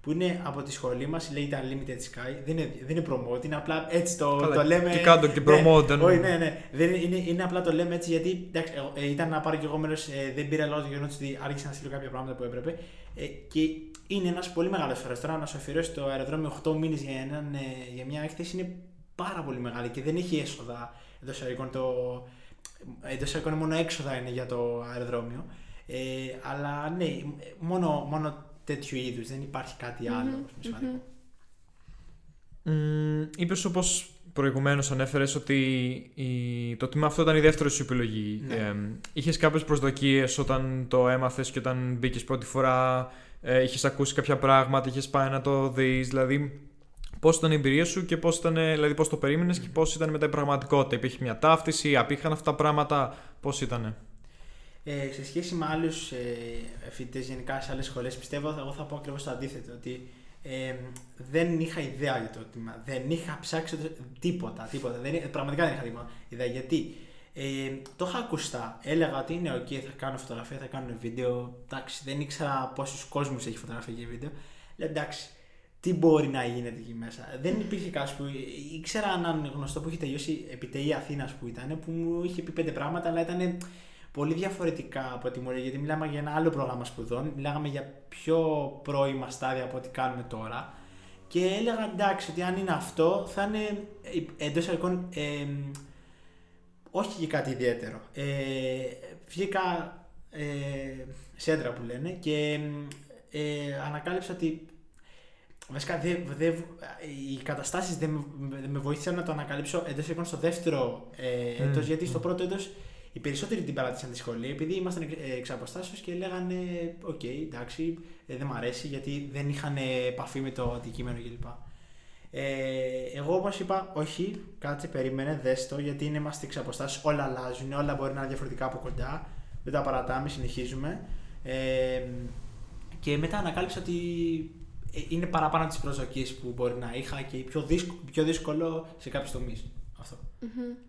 που είναι από τη σχολή μας, λέγεται Unlimited Sky. Δεν είναι, δεν είναι promote, είναι απλά έτσι το, Καλά, το λέμε. και κάτω και promote, δεν- Ναι, όχι, ναι, ναι. Δεν είναι, είναι, είναι απλά το λέμε έτσι γιατί εντάξει, εγώ, ε, ήταν να πάρω κι εγώ μέρος. Ε, δεν πήρα λόγω του γεγονότο ότι άρχισα να στείλω κάποια πράγματα που έπρεπε. Ε, και είναι ένας πολύ μεγάλος φορέα. Τώρα να σου αφιερώσει το αεροδρόμιο 8 μήνες για, έναν, ε, για μια έκθεση είναι πάρα πολύ μεγάλη και δεν έχει έσοδα εντός εισαγωγικών. Το, εντός εισαγωγικών μόνο έξοδα είναι για το αεροδρόμιο. Ε, αλλά ναι, μόνο, μόνο τέτοιου είδους. Δεν υπάρχει κάτι άλλο Μμμ, σημαντικό. μμμ. Mm, Είπες όπως προηγουμένως ανέφερες ότι η, το τμήμα αυτό ήταν η δεύτερη σου επιλογή. Ναι. Ε, είχες κάποιες προσδοκίες όταν το έμαθες και όταν μπήκες πρώτη φορά, ε, είχες ακούσει κάποια πράγματα, είχες πάει να το δεις. Δηλαδή, πώς ήταν η εμπειρία σου και πώς δηλαδή, πώς το περίμενες και πώς ήταν μετά η πραγματικότητα. Υπήρχε μια ταύτιση, απήχαν αυτά τα πράγματα, πώς ήταν. Ε, σε σχέση με άλλους ε, φοιτητές γενικά σε άλλες σχολές, πιστεύω εγώ θα πω ακριβώς το αντίθετο. Ότι ε, δεν είχα ιδέα για το τμήμα. Δεν είχα ψάξει το- τίποτα. τίποτα. Δεν, είχα- πραγματικά δεν είχα τίποτα ιδέα. Γιατί ε, το είχα ακουστά. Έλεγα ότι είναι OK, θα κάνω φωτογραφία, θα κάνω βίντεο. Εντάξει, δεν ήξερα πόσους κόσμους έχει φωτογραφία και βίντεο. Λέω εντάξει, τι μπορεί να γίνεται εκεί μέσα. Δεν υπήρχε κάποιο που. ήξερα έναν γνωστό που είχε τελειώσει επιτελεί Αθήνας που ήταν, που μου είχε πει πέντε πράγματα, αλλά ήταν πολύ διαφορετικά από ό,τι μου έλεγε. Γιατί μιλάμε για ένα άλλο πρόγραμμα σπουδών, μιλάγαμε για πιο πρώιμα στάδια από ό,τι κάνουμε τώρα. Και έλεγα εντάξει, ότι αν είναι αυτό, θα είναι εντός εισαγωγικών ε, όχι και κάτι ιδιαίτερο. Ε, βγήκα ε, σέντρα που λένε και ε, ανακάλυψα ότι Βασικά, δε, δε, οι καταστάσεις δεν με, δεν με βοήθησαν να το ανακαλύψω εντός εικόνων στο δεύτερο ε, Μμμ, έτος, γιατί στο μμ. πρώτο έτος οι περισσότεροι την παράτησαν τη σχολή επειδή ήμασταν εξ, ε, εξ αποστάσεως και λέγανε Οκ, εντάξει, ε, δεν μ' αρέσει γιατί δεν είχαν επαφή με το αντικείμενο κλπ. Ε, εγώ όμως είπα, όχι, κάτσε, περίμενε, δες το, γιατί είναι είμαστε εξ αποστάσεως, όλα αλλάζουν, όλα μπορεί να είναι διαφορετικά από κοντά. Δεν τα παρατάμε, συνεχίζουμε. Ε, και μετά ανακάλυψα ότι ε, είναι παραπάνω τις προσδοκίες που μπορεί να είχα και πιο δύσκολο, πιο δύσκολο σε κάποιους τομείς. Αυτό.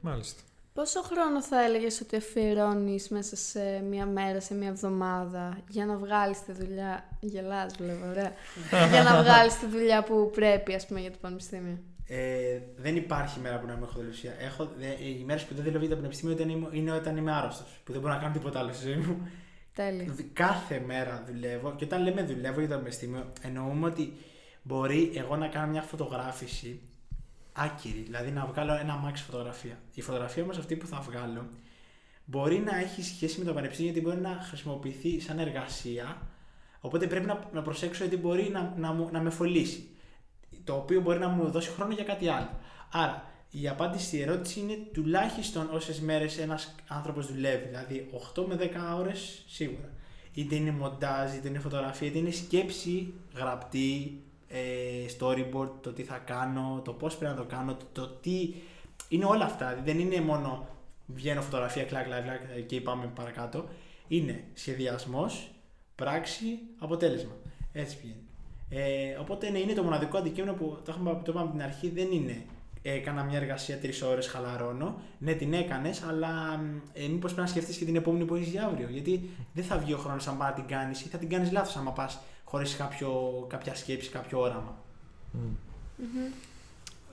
Μάλιστα. Πόσο χρόνο θα έλεγες ότι αφιερώνεις μέσα σε μία μέρα, σε μία εβδομάδα για να βγάλεις τη δουλειά, γελάς βλέπω, ωραία, για να βγάλεις τη δουλειά που πρέπει ας πούμε για το πανεπιστήμιο; Ε, δεν υπάρχει μέρα που να μην έχω δουλεψία. Έχω, δε, οι μέρες που δεν δουλεύω για το πανεπιστήμιο ήταν, είμαι- είναι όταν είμαι άρρωστος. Που δεν μπορώ να κάνω τίποτα άλλο στη ζωή μου. Τέλεια. Δ- Κάθε μέρα δουλεύω και όταν λέμε δουλεύω για το πανεπιστήμιο, εννοούμε ότι μπορεί εγώ να κάνω μια φωτογράφηση άκυρη, δηλαδή να βγάλω ένα max φωτογραφία. Η φωτογραφία όμως αυτή που θα βγάλω μπορεί να έχει σχέση με το πανεπιστήμιο γιατί μπορεί να χρησιμοποιηθεί σαν εργασία. Οπότε πρέπει να, να προσέξω γιατί μπορεί να, να, μου- να με φωλήσει. Το οποίο μπορεί να μου δώσει χρόνο για κάτι άλλο. Άρα, η απάντηση στη ερώτηση είναι τουλάχιστον όσες μέρες ένας άνθρωπος δουλεύει. Δηλαδή, 8 με 10 ώρες σίγουρα. Είτε είναι μοντάζ, είτε είναι φωτογραφία, είτε είναι σκέψη γραπτή, ε, storyboard, το τι θα κάνω, το πώς πρέπει να το κάνω, το, το τι. Είναι όλα αυτά. Δηλαδή, δεν είναι μόνο βγαίνω φωτογραφία, κλακ, κλακ, κλακ και πάμε παρακάτω. Είναι σχεδιασμός, πράξη, αποτέλεσμα. Έτσι πηγαίνει. Ε, οπότε ναι, είναι το μοναδικό αντικείμενο που το, έχουμε, το είπαμε από την αρχή, δεν είναι έκανα μια εργασία τρεις ώρες, χαλαρώνω. Ναι, την έκανες, αλλά ε, μήπως πρέπει να σκεφτείς και την επόμενη που έχεις για αύριο. Γιατί δεν θα βγει ο χρόνος αν πάει να την κάνεις ή θα την κάνεις λάθος άμα πας χωρίς κάποια σκέψη, κάποιο όραμα.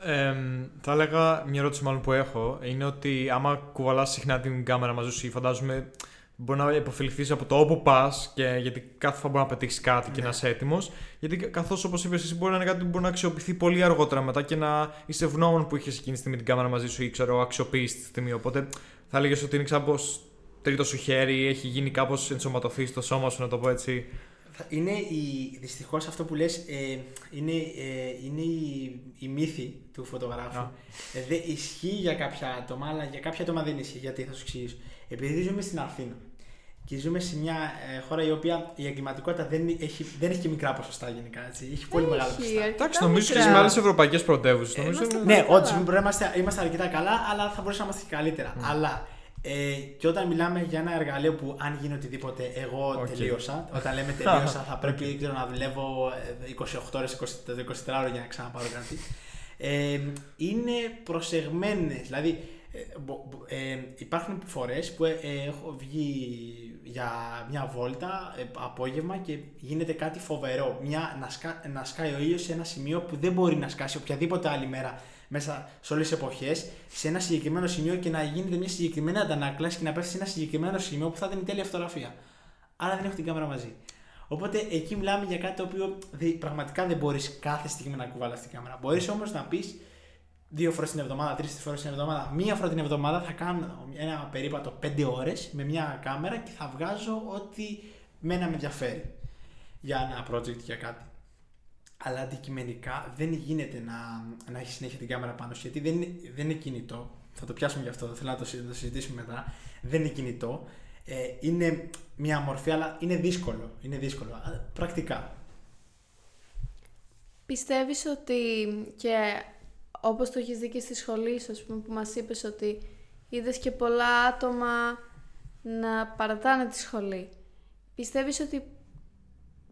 Ε, θα έλεγα μια ερώτηση μάλλον που έχω είναι ότι άμα κουβαλάς συχνά την κάμερα μαζί σου, φαντάζομαι μπορεί να υποφεληθείς από το όπου πας και γιατί κάθε φορά μπορεί να πετύχεις κάτι και Ναι. να είσαι έτοιμος. Γιατί καθώς όπως είπες, εσύ μπορεί να είναι κάτι που μπορεί να αξιοποιηθεί πολύ αργότερα μετά και να είσαι ευγνώμων που είχες εκείνη τη στιγμή την κάμερα μαζί σου ή ξέρω, αξιοποιήσεις τη στιγμή. Οπότε θα έλεγες ότι είναι κάπω τρίτο σου χέρι, έχει γίνει κάπως ενσωματωθεί στο σώμα σου, να το πω έτσι. Θα- Είναι η, δυστυχώς αυτό που λες ε, είναι, ε, είναι η, η μύθη του φωτογράφου. Α. Ε, δεν ισχύει για κάποια άτομα, αλλά για κάποια άτομα δεν ισχύει. Γιατί θα σου εξηγήσω. Επειδή ζούμε στην Αθήνα και ζούμε σε μια ε, χώρα η οποία η εγκληματικότητα δεν έχει, δεν έχει και μικρά ποσοστά γενικά. Έτσι. Έχει πολύ μεγάλα Έχει, ποσοστά. αρκετά Εντάξει, νομίζω και μικρά. στι μεγάλε ευρωπαϊκές πρωτεύουσες. Ε, Νομίζω. είμαστε είναι- πολύ Ναι, καλά. όντως μπορεί να είμαστε, είμαστε αρκετά καλά, αλλά θα μπορούσαμε να είμαστε και καλύτερα. Αλλά ε, και όταν μιλάμε για ένα εργαλείο που αν γίνει οτιδήποτε, εγώ Οκ. τελείωσα. Όταν λέμε τελείωσα, θα πρέπει δεν ξέρω, να δουλεύω ε, 28 ώρες, 24 ώρες για να ξαναπάρω κάτι. Ε, είναι προσεγμένες. Δηλαδή, ε, μπο- μπο- ε, υπάρχουν φορές που ε, ε, έχω βγει για μια βόλτα ε, απόγευμα και γίνεται κάτι φοβερό. Μια, να, σκά, να σκάει ο ήλιος σε ένα σημείο που δεν μπορεί να σκάσει οποιαδήποτε άλλη μέρα μέσα σε όλες τις εποχές, σε ένα συγκεκριμένο σημείο και να γίνεται μια συγκεκριμένη αντανάκλαση και να πέφτει σε ένα συγκεκριμένο σημείο που θα ήταν η τέλεια φωτογραφία. Άρα δεν έχω την κάμερα μαζί. Οπότε εκεί μιλάμε για κάτι το οποίο δεν- πραγματικά δεν μπορείς κάθε στιγμή να κουβαλάς την κάμερα. Μπορείς όμως να πεις δύο φορές την εβδομάδα, τρεις φορές την εβδομάδα, μία φορά την εβδομάδα θα κάνω ένα περίπατο πέντε ώρες με μια κάμερα και θα βγάζω ό,τι μένα με ενδιαφέρει για ένα project για κάτι. Αλλά αντικειμενικά δεν γίνεται να, να έχεις συνέχεια την κάμερα πάνω σου γιατί δεν, είναι- δεν είναι κινητό. Θα το πιάσουμε γι' αυτό, θέλω να το, συ- να το συζητήσουμε μετά. Δεν είναι κινητό. Ε, είναι μια μορφή, αλλά είναι δύσκολο. Είναι δύσκολο. Α, Πρακτικά. Πιστεύεις ότι και όπως το έχεις δει και στη σχολή σου, ας πούμε, που μας είπες ότι είδες και πολλά άτομα να παρατάνε τη σχολή. Πιστεύεις ότι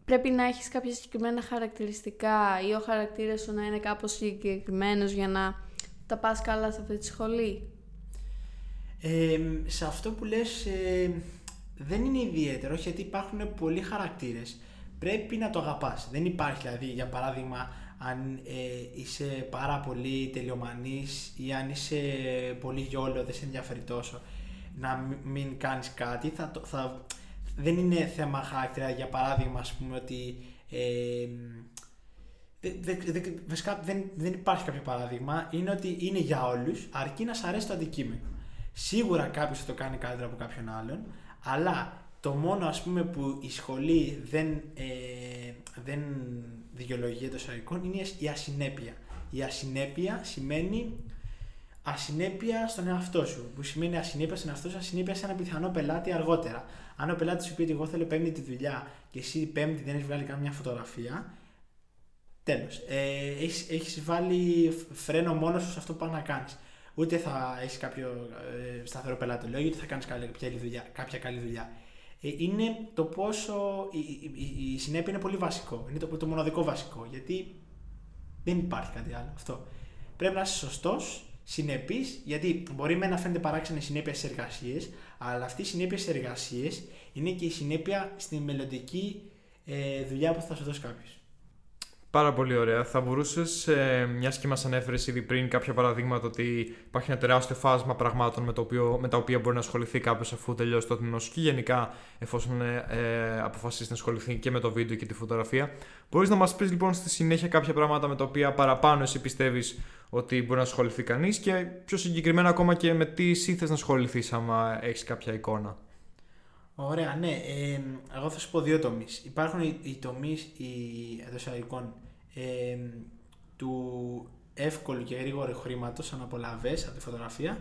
πρέπει να έχεις κάποια συγκεκριμένα χαρακτηριστικά ή ο χαρακτήρας σου να είναι κάπως συγκεκριμένος για να τα πας καλά σε αυτή τη σχολή; Ε, σε αυτό που λες ε, δεν είναι ιδιαίτερο γιατί υπάρχουν πολλοί χαρακτήρες. Πρέπει να το αγαπάς. Δεν υπάρχει δηλαδή για παράδειγμα αν ε, είσαι πάρα πολύ τελειομανής ή αν είσαι πολύ γιόλο, δεν σε ενδιαφέρει τόσο να μ- μην κάνεις κάτι. Θα, το- θα, δεν είναι θέμα χαρακτήρα για παράδειγμα ας πούμε ότι ε, δεν, δεν, δεν, βασικά δεν, δεν υπάρχει κάποιο παράδειγμα. Είναι ότι είναι για όλους, αρκεί να σ' αρέσει το αντικείμενο. Σίγουρα κάποιος θα το κάνει καλύτερα από κάποιον άλλον, αλλά το μόνο ας πούμε που η σχολή δεν, ε, δεν δικαιολογεί το εισαγωγικών είναι η ασυνέπεια. Η ασυνέπεια σημαίνει ασυνέπεια στον εαυτό σου. Που σημαίνει ασυνέπεια στον εαυτό σου, ασυνέπεια σε ένα πιθανό πελάτη αργότερα. Αν ο πελάτης σου πει ότι εγώ θέλω πέμπτη τη δουλειά και εσύ πέμπτη δεν έχεις βγάλει καμιά φωτογραφία, Τέλος. Ε, έχεις, έχεις βάλει φρένο μόνος σου σε αυτό που πάει να κάνεις. Ούτε θα έχεις κάποιο ε, σταθερό πελατολόγιο, ούτε θα κάνεις κάποια, δουλειά, κάποια καλή δουλειά. Ε, είναι το πόσο. Η, η, η, συνέπεια είναι πολύ βασικό. Είναι το, το μοναδικό βασικό. Γιατί δεν υπάρχει κάτι άλλο. Αυτό. Πρέπει να είσαι σωστός, συνεπή, γιατί μπορεί με να φαίνεται παράξενη συνέπεια στις εργασίες, αλλά αυτή η συνέπεια στις εργασίες είναι και η συνέπεια στη μελλοντική ε, δουλειά που θα σου δώσει κάποιος. Πάρα πολύ ωραία. Θα μπορούσες, ε, μιας και μας ανέφερες ήδη πριν κάποια παραδείγματα ότι υπάρχει ένα τεράστιο φάσμα πραγμάτων με, το οποίο, με τα οποία μπορεί να ασχοληθεί κάποιος αφού τελειώσει το τμήμα σου και γενικά εφόσον ε, ε, αποφασίσεις να ασχοληθεί και με το βίντεο και τη φωτογραφία. Μπορείς να μας πεις λοιπόν στη συνέχεια κάποια πράγματα με τα οποία παραπάνω εσύ πιστεύεις ότι μπορεί να ασχοληθεί κανείς και πιο συγκεκριμένα ακόμα και με τι εσύ να ασχοληθείς άμα έχεις κάποια εικόνα. Ωραία, ναι. Ε, εγώ θα σου πω δύο τομείς. Υπάρχουν οι, οι τομείς εντό εισαγωγικών ε, του εύκολου και γρήγορου χρήματος αναπολαβέ από τη φωτογραφία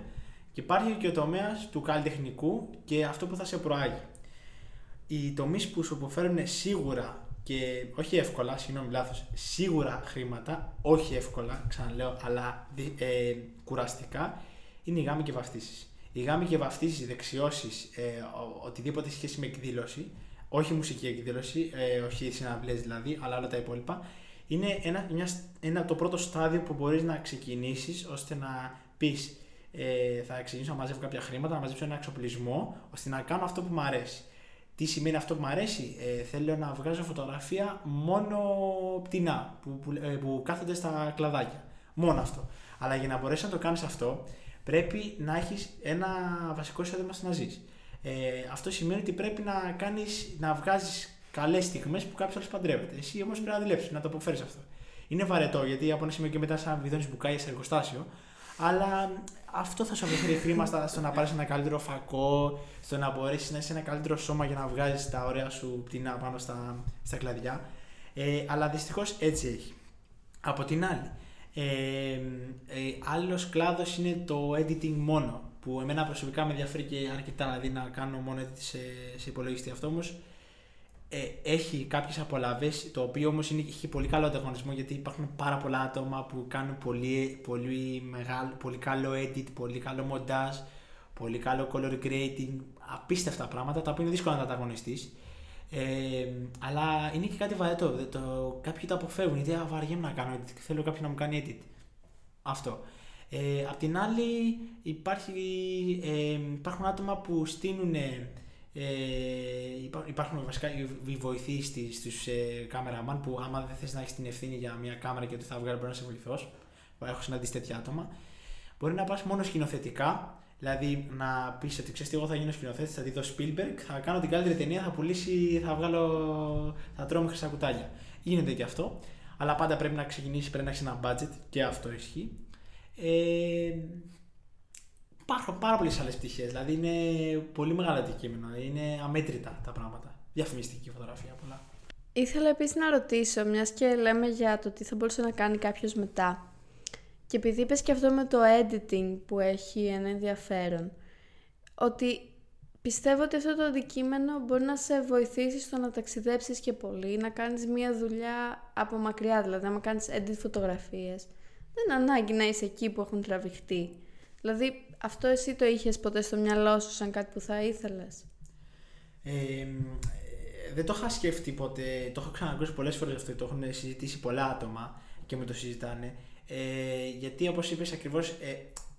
και υπάρχει και ο τομέας του καλλιτεχνικού και αυτό που θα σε προάγει. Οι τομείς που σου αποφέρουν σίγουρα και όχι εύκολα, συγγνώμη λάθος, σίγουρα χρήματα, όχι εύκολα, ξαναλέω, αλλά ε, κουραστικά, είναι η γάμη και βαφτίσεις η γάμη και βαφτίσει, δεξιώσεις, ε, οτιδήποτε σχέση με εκδήλωση, όχι μουσική εκδήλωση, ε, όχι συναυλίες δηλαδή, αλλά όλα τα υπόλοιπα, είναι ένα, μια, ένα, το πρώτο στάδιο που μπορείς να ξεκινήσεις ώστε να πεις ε, θα ξεκινήσω να μαζεύω κάποια χρήματα, να μαζέψω ένα εξοπλισμό, ώστε να κάνω αυτό που μου αρέσει. Τι σημαίνει αυτό που μου αρέσει, ε, θέλω να βγάζω φωτογραφία μόνο πτηνά που, που, ε, που κάθονται στα κλαδάκια. Μόνο αυτό. Αλλά για να μπορέσει να το κάνεις αυτό, πρέπει να έχεις ένα βασικό εισόδημα στο να ζεις. Ε, αυτό σημαίνει ότι πρέπει να, κάνεις, να βγάζεις καλές στιγμές που κάποιος άλλος παντρεύεται. Εσύ όμως πρέπει να δουλέψεις, να το αποφέρεις αυτό. Είναι βαρετό γιατί από ένα σημείο και μετά, σαν βιδώνεις μπουκάλια σε εργοστάσιο, αλλά αυτό θα σου αποφέρει χρήμα στο να πάρεις ένα καλύτερο φακό, στο να μπορέσεις να είσαι ένα καλύτερο σώμα για να βγάζεις τα ωραία σου πτηνά πάνω στα, στα κλαδιά. Ε, αλλά δυστυχώς έτσι έχει. Από την άλλη, ε, ε, άλλος κλάδος είναι το editing μόνο, που εμένα προσωπικά με ενδιαφέρει και αρκετά, δηλαδή να κάνω μόνο edit σε, σε υπολογιστή αυτό όμως. Ε, έχει κάποιες απολαύες, το οποίο όμως είναι, έχει πολύ καλό ανταγωνισμό γιατί υπάρχουν πάρα πολλά άτομα που κάνουν πολύ, πολύ, μεγάλο, πολύ καλό edit, πολύ καλό montage, πολύ καλό color grading, απίστευτα πράγματα τα οποία είναι δύσκολο να τα ανταγωνιστείς. Ε, αλλά είναι και κάτι βαρετό. Το, κάποιοι το αποφεύγουν γιατί βαριέμαι να κάνω edit. Θέλω κάποιον να μου κάνει edit. Αυτό. Ε, απ' την άλλη υπάρχει, ε, υπάρχουν άτομα που στείλουν ε, υπάρχουν βασικά οι βοηθοί στους ε, cameraman που άμα δεν θες να έχεις την ευθύνη για μια κάμερα και ότι θα βγάλει μπορεί να σε βοηθός έχω συναντήσει τέτοια άτομα μπορεί να πας μόνο σκηνοθετικά Δηλαδή να πεις ότι ξέρεις εγώ θα γίνω σκηνοθέτης, θα τη δω Spielberg, θα κάνω την καλύτερη ταινία, θα πουλήσει, θα βγάλω. θα τρώω με χρυσά κουτάλια. Γίνεται και αυτό. Αλλά πάντα πρέπει να ξεκινήσει, πρέπει να έχεις ένα budget και αυτό ισχύει. Ε, υπάρχουν πάρα πολλές άλλες πτυχές. Δηλαδή είναι πολύ μεγάλο αντικείμενο. Είναι αμέτρητα τα πράγματα. Διαφημιστική φωτογραφία πολλά. Ήθελα επίσης να ρωτήσω, μιας και λέμε για το τι θα μπορούσε να κάνει κάποιος μετά. Και επειδή είπες και αυτό με το editing που έχει ένα ενδιαφέρον, ότι πιστεύω ότι αυτό το αντικείμενο μπορεί να σε βοηθήσει στο να ταξιδέψεις και πολύ, να κάνεις μία δουλειά από μακριά, δηλαδή να κάνεις edit φωτογραφίες. Δεν ανάγκη να είσαι εκεί που έχουν τραβηχτεί. Δηλαδή αυτό εσύ το είχες ποτέ στο μυαλό σου σαν κάτι που θα ήθελες; Ε, δεν το είχα σκεφτεί ποτέ, το έχω ξανακούσει πολλές φορές αυτό, το έχουν συζητήσει πολλά άτομα και με το συζητάνε. Ε, γιατί όπως είπες ακριβώς, ε,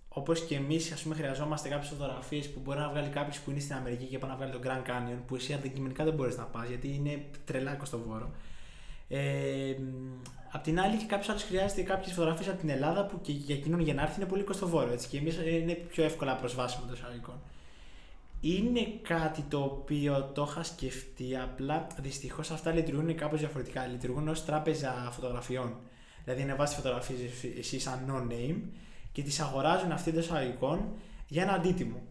όπως και εμείς χρειαζόμαστε κάποιες φωτογραφίες που μπορεί να βγάλει κάποιος που είναι στην Αμερική και πάει να βγάλει τον Grand Canyon, που εσύ αντικειμενικά δεν μπορείς να πας γιατί είναι τρελά κοστοβόρο. Ε, απ' την άλλη, και κάποιος άλλος χρειάζεται κάποιες φωτογραφίες από την Ελλάδα που και για εκείνον για να έρθει είναι πολύ κοστοβόρο. Έτσι, και εμείς ε, είναι πιο εύκολα προσβάσιμο το εισαγωγικών. Είναι κάτι το οποίο το είχα σκεφτεί, απλά δυστυχώς αυτά λειτουργούν κάπως διαφορετικά. Λειτουργούν ως τράπεζα φωτογραφιών. Δηλαδή είναι βάση φωτογραφίε εσύ σαν no name και τις αγοράζουν αυτοί εντός αγωγικών για ένα αντίτιμο.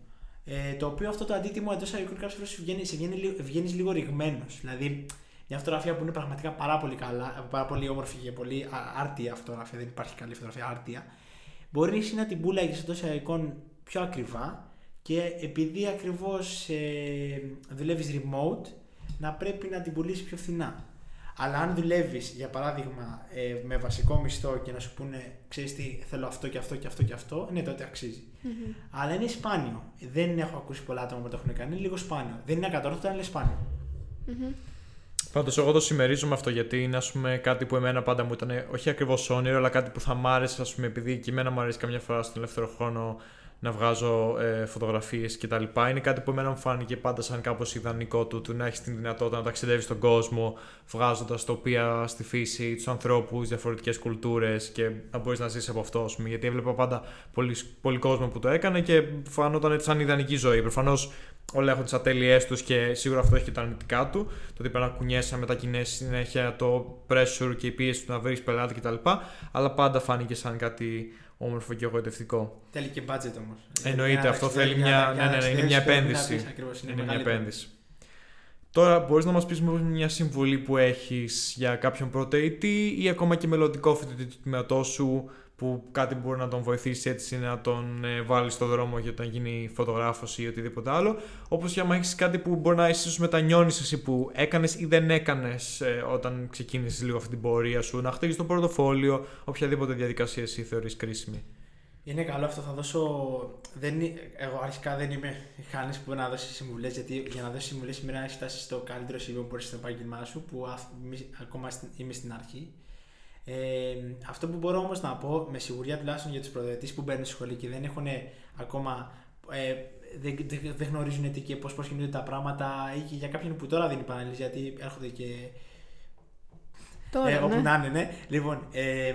Ε, το οποίο αυτό το αντίτιμο εντός αγωγικών κάποιες φορές βγαίνει, βγαίνει, βγαίνεις λίγο ρηγμένος. Δηλαδή μια φωτογραφία που είναι πραγματικά πάρα πολύ, καλά, πάρα πολύ όμορφη και πολύ άρτια φωτογραφία, δεν υπάρχει καλή φωτογραφία άρτια, μπορεί εσύ να την πουλάγεις εντός αγωγικών πιο ακριβά και επειδή ακριβώς ε, δουλεύεις remote, να πρέπει να την πουλήσεις πιο φθηνά. Αλλά αν δουλεύεις, για παράδειγμα, ε, με βασικό μισθό και να σου πούνε, ξέρεις τι, θέλω αυτό και αυτό και αυτό και αυτό, ναι, τότε αξίζει. Μμμ. Αλλά είναι σπάνιο. Δεν έχω ακούσει πολλά άτομα που το έχουν κάνει. Είναι λίγο σπάνιο. Δεν είναι ακατόρθωτο, αλλά είναι σπάνιο. Μμμ. Πάντως, εγώ το συμμερίζομαι αυτό γιατί είναι ας πούμε, κάτι που εμένα πάντα μου ήταν όχι ακριβώς όνειρο, αλλά κάτι που θα μ' άρεσε, ας πούμε, επειδή και εμένα μου αρέσει καμιά φορά στον ελεύθερο χρόνο να βγάζω ε, φωτογραφίες κτλ. Είναι κάτι που εμένα μου φάνηκε πάντα σαν κάπως ιδανικό του, του να έχεις την δυνατότητα να ταξιδεύεις στον κόσμο, βγάζοντας τοπία στη φύση, τους ανθρώπους, διαφορετικές κουλτούρες και να μπορείς να ζήσει από αυτό. Ας πούμε, γιατί έβλεπα πάντα πολύ, πολύ κόσμο που το έκανε και φανόταν σαν ιδανική ζωή. Προφανώς όλα έχουν τις ατέλειές τους και σίγουρα αυτό έχει και τα αρνητικά του. Το ότι πρέπει να κουνιέσαι να μετακινήσει συνέχεια το pressure και η πίεση του να βρεις πελάτη κτλ. Αλλά πάντα φάνηκε σαν κάτι όμορφο και εγωιτευτικό. Θέλει και budget όμως. Εννοείται, αυτό θέλει μια, ναι, ναι, ναι, είναι μια επένδυση. Είναι μια επένδυση. Τώρα, μπορείς να μας πεις μια συμβουλή που έχεις για κάποιον πρωτεητή ή ακόμα και μελλοντικό φοιτητή του τμήματός σου που κάτι μπορεί να τον βοηθήσει έτσι να τον ε, βάλει στο δρόμο για να γίνει φωτογράφος ή οτιδήποτε άλλο. Όπως και άμα έχεις κάτι που μπορεί να ίσως μετανιώνεις εσύ που έκανες ή δεν έκανες ε, όταν ξεκίνησες λίγο αυτή την πορεία σου, να χτίσει το πορτοφόλιο, οποιαδήποτε διαδικασία εσύ θεωρείς κρίσιμη. Είναι καλό αυτό, θα δώσω. Δεν... είναι- Εγώ αρχικά δεν είμαι χάνης που να δώσει συμβουλές, γιατί για να δώσεις συμβουλές σήμερα να έχεις φτάσει στο καλύτερο σημείο που μπορείς στο επάγγελμά σου, που αυ- μη- ακόμα στην- είμαι στην αρχή. Ε, αυτό που μπορώ όμως να πω με σιγουριά τουλάχιστον για τους προοδευτέ που μπαίνουν στη σχολή και δεν έχουν ακόμα. Ε, δεν, δεν, δεν γνωρίζουν τι και πώς προσκυνούνται τα πράγματα ή και για κάποιον που τώρα δίνει πανέλη, γιατί έρχονται και Τώρα, ε, όπου ναι. να είναι, ναι. Λοιπόν, ε,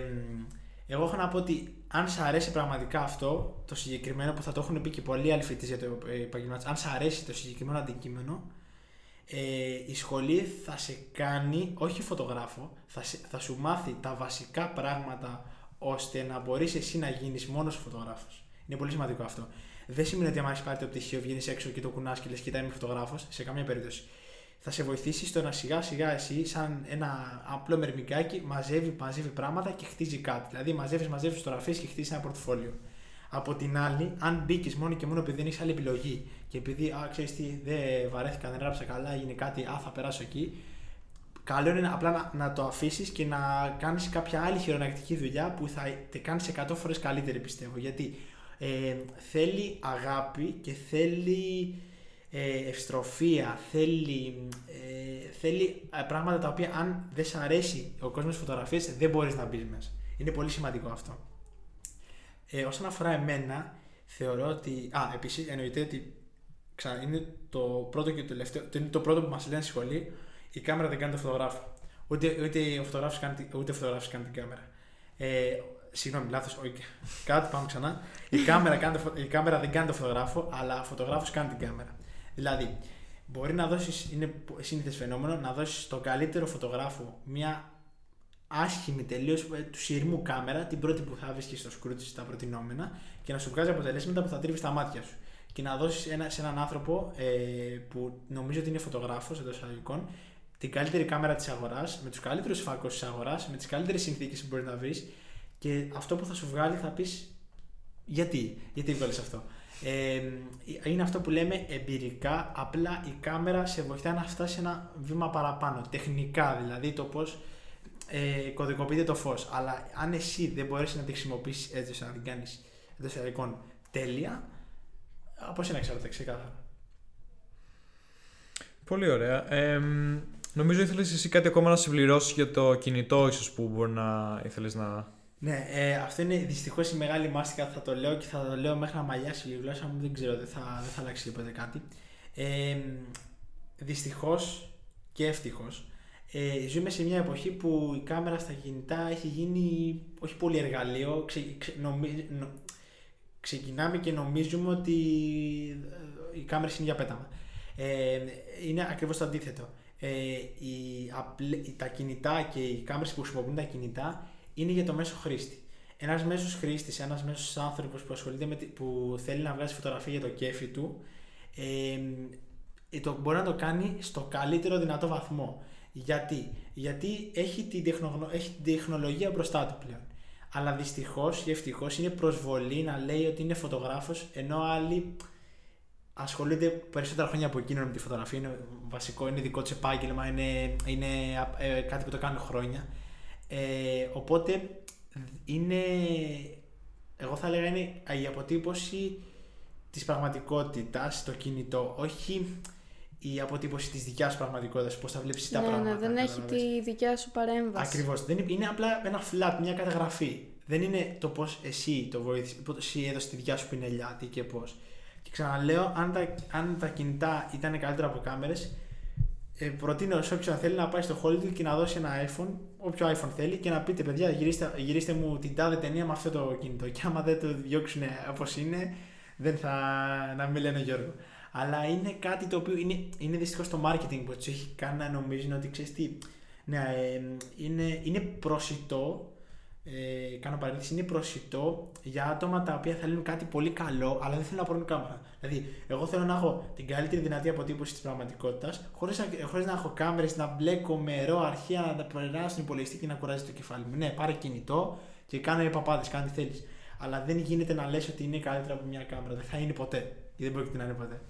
εγώ έχω να πω ότι αν σ' αρέσει πραγματικά αυτό, το συγκεκριμένο που θα το έχουν πει και πολλοί άλλοι φοιτητές για το ε, επαγγελμά τους, αν σ' αρέσει το συγκεκριμένο αντικείμενο, ε, η σχολή θα σε κάνει, όχι φωτογράφο, θα, σε- θα σου μάθει τα βασικά πράγματα ώστε να μπορείς εσύ να γίνεις μόνος φωτογράφος. Είναι πολύ σημαντικό αυτό. Δεν σημαίνει ότι αν έχεις πάρει το πτυχίο, βγαίνεις έξω και το κουνάς και λες κοίτα είμαι φωτογράφος, σε καμία περίπτωση. Θα σε βοηθήσει στο να σιγά σιγά εσύ, σαν ένα απλό μερμικάκι, μαζεύει, μαζεύει πράγματα και χτίζει κάτι. Δηλαδή, μαζεύεις, μαζεύεις φωτογραφίες και χτίζεις ένα πορτοφόλιο. Από την άλλη, αν μπήκες μόνο και μόνο επειδή δεν έχεις άλλη επιλογή και επειδή, α, ξέρεις τι, δεν βαρέθηκα, δεν έγραψα καλά, έγινε κάτι, α, θα περάσω εκεί. Καλό είναι απλά να, να το αφήσεις και να κάνεις κάποια άλλη χειρονακτική δουλειά που θα te κάνεις 100 φορές καλύτερη, πιστεύω. Γιατί ε, θέλει αγάπη και θέλει ε, ευστροφία, θέλει, ε, θέλει ε, πράγματα τα οποία αν δεν σ' αρέσει ο κόσμος φωτογραφίες δεν μπορείς να μπεις μέσα. Είναι πολύ σημαντικό αυτό. Ε, όσον αφορά εμένα, θεωρώ ότι... Α, επίσης εννοείται ότι ξανά, είναι το πρώτο και το τελευταίο, το, είναι το πρώτο που μας λένε στη σχολή, η κάμερα δεν κάνει το φωτογράφο. Ούτε, ούτε, ο φωτογράφος κάνει, τη- ούτε ο φωτογράφος κάνει την κάμερα. Ε, συγγνώμη, λάθος, όχι. Κάτι, πάμε ξανά. Η κάμερα, κάνει το, φω- η κάμερα δεν κάνει το φωτογράφο, αλλά ο φωτογράφος κάνει την κάμερα. Δηλαδή, μπορεί να δώσεις, είναι σύνηθες φαινόμενο, να δώσεις τον καλύτερο φωτογράφο μια άσχημη τελείως του σειρμού κάμερα, την πρώτη που θα βρίσκεις στο σκρούτσι στα προτινόμενα και να σου βγάζει αποτελέσματα που θα τρίβεις στα μάτια σου. Και να δώσεις ένα, σε έναν άνθρωπο ε, που νομίζω ότι είναι φωτογράφος εντός εισαγωγικών την καλύτερη κάμερα της αγοράς, με τους καλύτερους φάκους της αγοράς, με τις καλύτερες συνθήκες που μπορείς να βρεις και αυτό που θα σου βγάλει θα πεις γιατί, γιατί βγάλεις αυτό; Ε, είναι αυτό που λέμε εμπειρικά, απλά η κάμερα σε βοηθάει να φτάσει ένα βήμα παραπάνω, τεχνικά δηλαδή το πώς ε, κωδικοποιείται το φως. Αλλά αν εσύ δεν μπορέσεις να τη χρησιμοποιήσεις έτσι ώστε να την κάνεις εντός εισαγωγικών τέλεια, από εσένα εξαρτάται ξεκάθαρα. Πολύ ωραία. Ε, νομίζω ήθελες εσύ κάτι ακόμα να συμπληρώσεις για το κινητό ίσως που μπορεί να ήθελες να... Ναι, ε, αυτό είναι δυστυχώς η μεγάλη μάστιγα. Θα το λέω και θα το λέω μέχρι να μαλλιάσει η γλώσσα μου. Δεν ξέρω, δεν θα, δεν θα αλλάξει ποτέ κάτι. Ε, δυστυχώς και ευτυχώς. Ε, ζούμε σε μια εποχή που η κάμερα στα κινητά έχει γίνει όχι πολύ εργαλείο. Ξε, ξε, νομι- νο- ξεκινάμε και νομίζουμε ότι ε, οι κάμερες είναι για πέταμα. Ε, είναι ακριβώς το αντίθετο. Ε, οι, απλ- οι- τα κινητά και οι κάμερες που χρησιμοποιούν τα κινητά είναι για το μέσο χρήστη. Ένας μέσος χρήστης, ένας μέσος άνθρωπος που ασχολείται με, τη- που θέλει να βγάζει φωτογραφία για το κέφι του, ε, ε, το, μπορεί να το κάνει στο καλύτερο δυνατό βαθμό. Γιατί, Γιατί έχει την, τεχνογνω... έχει την τεχνολογία μπροστά του πλέον. Αλλά δυστυχώς ή ευτυχώς είναι προσβολή να λέει ότι είναι φωτογράφος, ενώ άλλοι ασχολείται περισσότερα χρόνια από εκείνον με τη φωτογραφία. Είναι βασικό, είναι δικό τη επάγγελμα, είναι, είναι ε, κάτι που το κάνει χρόνια. Ε, οπότε είναι, εγώ θα έλεγα είναι η αποτύπωση της πραγματικότητας στο κινητό, όχι η αποτύπωση της δικιάς σου πραγματικότητας, πώς θα βλέπεις τα ναι, πράγματα. Ναι, δεν έχει κατάλαβες. τη δικιά σου παρέμβαση. Ακριβώς. Δεν είναι, είναι απλά ένα flat, μια καταγραφή. Δεν είναι το πώς εσύ το βοήθησες, πώς εσύ έδωσες τη δικιά σου πινελιά, τι και πώς. Και ξαναλέω, αν τα, αν τα κινητά ήταν καλύτερα από κάμερες, ε, προτείνω σε όποιον θέλει να πάει στο Hollywood και να δώσει ένα iPhone, όποιο iPhone θέλει, και να πείτε: Παιδιά, γυρίστε, γυρίστε μου την τάδε ταινία με αυτό το κινητό. Και άμα δεν το διώξουν όπως είναι, δεν θα. να μην λένε Γιώργο. Αλλά είναι κάτι το οποίο είναι, είναι δυστυχώς το marketing που τους έχει κάνει να νομίζουν ότι ξέρεις τι. Ναι, ε, είναι, είναι προσιτό ε, κάνω παρένθεση, είναι προσιτό για άτομα τα οποία θέλουν κάτι πολύ καλό, αλλά δεν θέλουν να πάρουν κάμερα. Δηλαδή, εγώ θέλω να έχω την καλύτερη δυνατή αποτύπωση της πραγματικότητας, χωρίς να, χωρίς να έχω κάμερες, να μπλέκω με ρο αρχεία, να τα περνάω στην υπολογιστή και να κουράζει το κεφάλι μου. Ναι, πάρε κινητό και κάνε παπάδες, κάνε τι θέλεις. Αλλά δεν γίνεται να λες ότι είναι καλύτερα από μια κάμερα. Δεν θα είναι ποτέ. Και δεν πρόκειται να είναι ποτέ.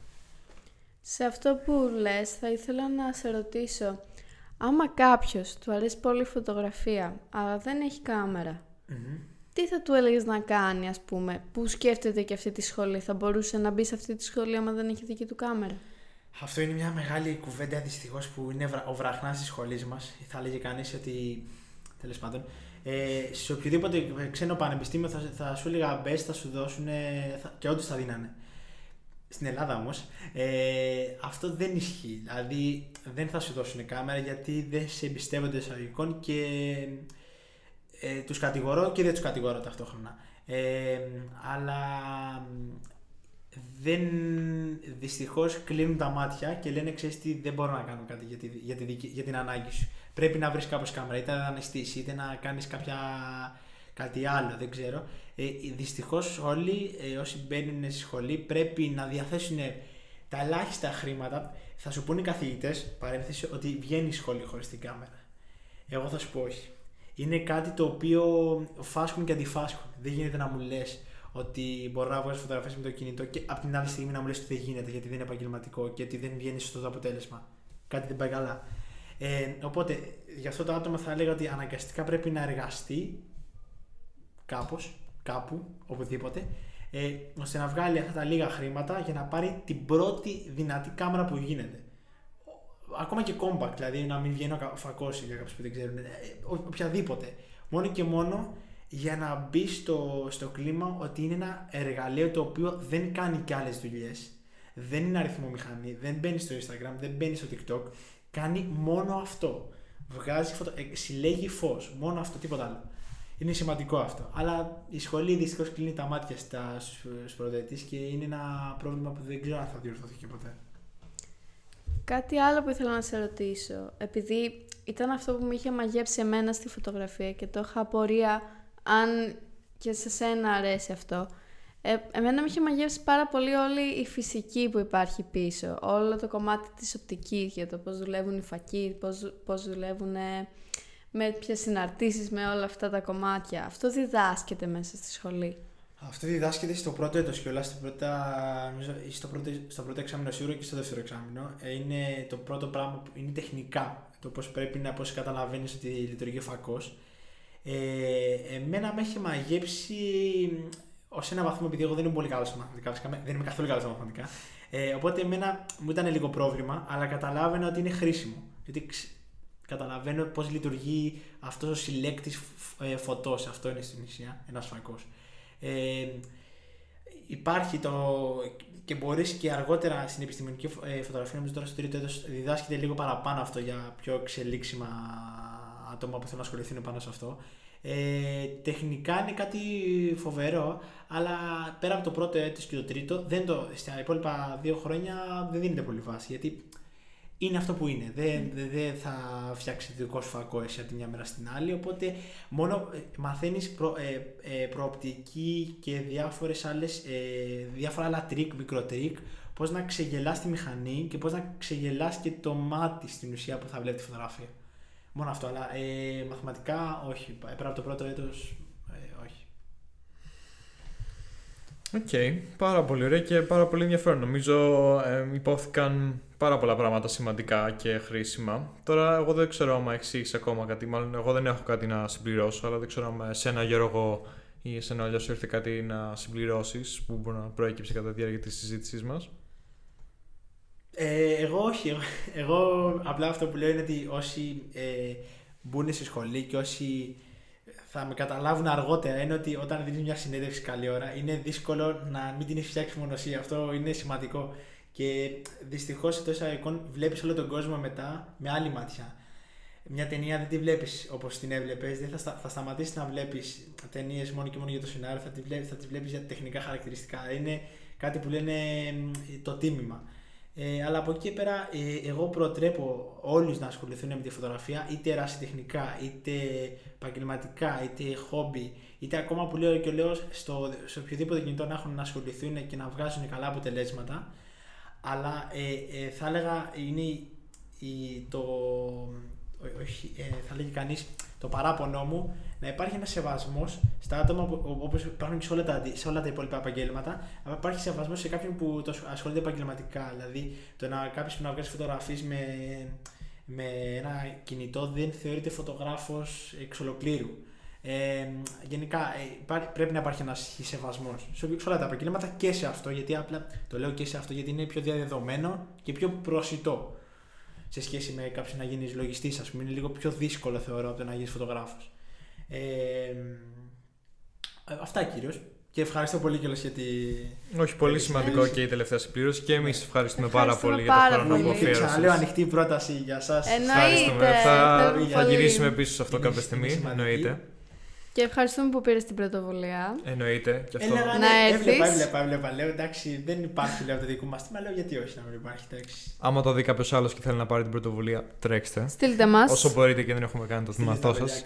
Σε αυτό που λες θα ήθελα να σε ρωτήσω Άμα κάποιος του αρέσει πολύ η φωτογραφία, αλλά δεν έχει τι θα του έλεγες να κάνει, ας πούμε, που σκέφτεται και αυτή τη σχολή, θα μπορούσε να μπει σε αυτή τη σχολή άμα δεν έχει δική του κάμερα; Αυτό είναι μια μεγάλη κουβέντα δυστυχώς που είναι ο βραχνάς της σχολής μας. Θα έλεγε κανείς ότι. Τέλος πάντων, ε, σε οποιοδήποτε ξένο πανεπιστήμιο θα, θα σου έλεγα μπες, θα σου δώσουν θα, και όντως θα δίνανε. Στην Ελλάδα όμως, ε, αυτό δεν ισχύει. Δηλαδή δεν θα σου δώσουν κάμερα γιατί δεν σε εμπιστεύονται εισαγωγικών και ε, τους κατηγορώ και δεν τους κατηγορώ ταυτόχρονα. Ε, αλλά δεν δυστυχώς κλείνουν τα μάτια και λένε ξέρεις τι δεν μπορώ να κάνω κάτι για, τη, για, τη, για την ανάγκη σου. Πρέπει να βρεις κάπως κάμερα είτε να αναισθήσεις είτε να κάνεις κάποια κάτι άλλο, δεν ξέρω. Ε, Δυστυχώς όλοι ε, όσοι μπαίνουν στη σχολή πρέπει να διαθέσουν τα ελάχιστα χρήματα. Θα σου πούνε οι καθηγητές, παρένθεση, ότι βγαίνει η σχολή χωρίς την κάμερα. Εγώ θα σου πω όχι. Είναι κάτι το οποίο φάσκουν και αντιφάσκουν. Δεν γίνεται να μου λες ότι μπορώ να βγάλω φωτογραφίες με το κινητό και από την άλλη στιγμή να μου λες ότι δεν γίνεται γιατί δεν είναι επαγγελματικό και ότι δεν βγαίνει στο το αποτέλεσμα. Κάτι δεν πάει καλά. Ε, οπότε, για αυτό το άτομο θα έλεγα ότι αναγκαστικά πρέπει να εργαστεί κάπως, κάπου, οπουδήποτε, ε, ώστε να βγάλει αυτά τα λίγα χρήματα για να πάρει την πρώτη δυνατή κάμερα που γίνεται. Ακόμα και compact, δηλαδή να μην βγαίνει ο φακός για κάποιους που δεν ξέρουν, ε, οποιαδήποτε. Μόνο και μόνο για να μπει στο, στο κλίμα ότι είναι ένα εργαλείο το οποίο δεν κάνει και άλλες δουλειές. Δεν είναι αριθμό μηχανή, δεν μπαίνει στο Instagram, δεν μπαίνει στο TikTok. Κάνει μόνο αυτό. Βγάζει φωτο... Ε, συλλέγει φως. Μόνο αυτό, τίποτα άλλο. Είναι σημαντικό αυτό. Αλλά η σχολή δυστυχώς κλείνει τα μάτια στους προδέτε και είναι ένα πρόβλημα που δεν ξέρω αν θα διορθωθεί και ποτέ. Κάτι άλλο που ήθελα να σε ρωτήσω. Επειδή ήταν αυτό που με είχε μαγέψει εμένα στη φωτογραφία και το είχα απορία αν και σε σένα αρέσει αυτό. Ε, εμένα με είχε μαγεύσει πάρα πολύ όλη η φυσική που υπάρχει πίσω. Όλο το κομμάτι της οπτικής για το πώς δουλεύουν οι φακοί, πώς, πώς δουλεύουν με ποιες συναρτήσεις, με όλα αυτά τα κομμάτια. Αυτό διδάσκεται μέσα στη σχολή. Αυτό διδάσκεται στο πρώτο έτος και όλα στο, στο, πρώτο, στο πρώτο εξάμεινο σίγουρα και στο δεύτερο εξάμεινο. Ε, είναι το πρώτο πράγμα που είναι τεχνικά. Το πώς πρέπει να πώς καταλαβαίνεις ότι λειτουργεί ο φακός. Ε, εμένα με έχει μαγέψει ως ένα βαθμό, επειδή εγώ δεν είμαι πολύ καλός στα μαθηματικά, δεν είμαι καθόλου καλός στα μαθηματικά. Ε, οπότε εμένα μου ήταν λίγο πρόβλημα, αλλά καταλάβαινα ότι είναι χρήσιμο. Γιατί καταλαβαίνω πώς λειτουργεί αυτός ο συλλέκτης ε, φωτός. Αυτό είναι στην ουσία ένας φακός. Ε, υπάρχει το. και μπορείς και αργότερα στην επιστημονική ε, φωτογραφία, νομίζω τώρα στο τρίτο έτος, διδάσκεται λίγο παραπάνω αυτό για πιο εξελίξιμα άτομα που θέλουν να ασχοληθούν πάνω σε αυτό. Ε, τεχνικά είναι κάτι φοβερό, αλλά πέρα από το πρώτο έτος και το τρίτο, δεν το, στα υπόλοιπα δύο χρόνια δεν δίνεται πολύ βάση. Γιατί είναι αυτό που είναι. Δεν, δεν θα φτιάξει δικό σου φακό εσύ από τη μια μέρα στην άλλη. Οπότε μόνο ε, μαθαίνεις προ, ε, ε, προοπτική και διάφορες άλλες, ε, διάφορα άλλα τρικ, μικροτρίκ, πώς να ξεγελάς τη μηχανή και πώς να ξεγελάς και το μάτι στην ουσία που θα βλέπει τη φωτογραφία. Μόνο αυτό. Αλλά ε, μαθηματικά όχι. Πέρα από το πρώτο έτος, ε, όχι. Οκ, πάρα πολύ ωραία και πάρα πολύ ενδιαφέρον. Νομίζω ε, ειπώθηκαν πάρα πολλά πράγματα σημαντικά και χρήσιμα. Τώρα, εγώ δεν ξέρω αν έχει ακόμα κάτι. Μάλλον, εγώ δεν έχω κάτι να συμπληρώσω, αλλά δεν ξέρω αν εσένα, Γιώργο, ή εσένα αλλιώς ήρθε κάτι να συμπληρώσεις που μπορεί να προέκυψε κατά τη διάρκεια της συζήτησής μας. Ε, εγώ όχι. Εγώ, εγώ απλά αυτό που λέω είναι ότι όσοι ε, μπουν στη σχολή και όσοι θα με καταλάβουν αργότερα είναι ότι όταν δίνεις μια συνέντευξη καλή ώρα είναι δύσκολο να μην την έχεις φτιάξει μονοσία. Αυτό είναι σημαντικό. Και δυστυχώς σε τόσα εικόν βλέπεις όλο τον κόσμο μετά με άλλη μάτια. Μια ταινία δεν τη βλέπεις όπως την έβλεπες, δεν θα, στα, θα σταματήσεις να βλέπεις ταινίες μόνο και μόνο για το σενάριο, θα τις βλέπεις βλέπεις για τεχνικά χαρακτηριστικά. Είναι κάτι που λένε το τίμημα. Ε, αλλά από εκεί και πέρα, ε, εγώ προτρέπω όλους να ασχοληθούν με τη φωτογραφία, είτε ερασιτεχνικά, είτε επαγγελματικά, είτε χόμπι, είτε ακόμα που λέω και λέω στο, σε οποιοδήποτε κινητό να έχουν να ασχοληθούν και να βγάζουν καλά αποτελέσματα. Αλλά ε, ε θα έλεγα είναι η, το, όχι, ε, θα λέγει κανείς το παράπονο μου να υπάρχει ένας σεβασμός στα άτομα όπως υπάρχουν και σε όλα, τα, σε όλα τα υπόλοιπα επαγγέλματα. Αλλά υπάρχει σεβασμός σε κάποιον που το ασχολείται επαγγελματικά. Δηλαδή, το να κάποιος που να βγάζει φωτογραφίες με, με ένα κινητό δεν θεωρείται φωτογράφος εξ ολοκλήρου. Ε, γενικά ε, πρέπει να υπάρχει ένας σεβασμός σε, σε όλα τα επαγγέλματα και σε αυτό. Γιατί απλά το λέω και σε αυτό γιατί είναι πιο διαδεδομένο και πιο προσιτό σε σχέση με κάποιον να γίνεις λογιστής, ας πούμε. Είναι λίγο πιο δύσκολο θεωρώ από το να γίνεις φωτογράφος. Ε, αυτά κυρίως. Και ευχαριστώ πολύ κιόλας για τη. Όχι, πολύ σημαντικό και η τελευταία συμπλήρωση. Και εμείς ευχαριστούμε πάρα πολύ για το χρόνο που αφιέρωσες. Ξαναλέω ανοιχτή πρόταση για εσά. Εννοείται. Θα, θα γυρίσουμε πίσω σε αυτό κάποια στιγμή. Εννοείται. Και ευχαριστούμε που πήρες την πρωτοβουλία. Εννοείται. Και αυτό. Έλεγα, να έρθεις. Έβλεπα, έβλεπα, έβλεπα. Λέω εντάξει, δεν υπάρχει λέω, το δικό μας θέμα. Λέω γιατί όχι να μην υπάρχει. Εντάξει. Άμα το δει κάποιος άλλος και θέλει να πάρει την πρωτοβουλία, τρέξτε. Στείλτε μας. Όσο μπορείτε και δεν έχουμε κάνει το θυματό σας.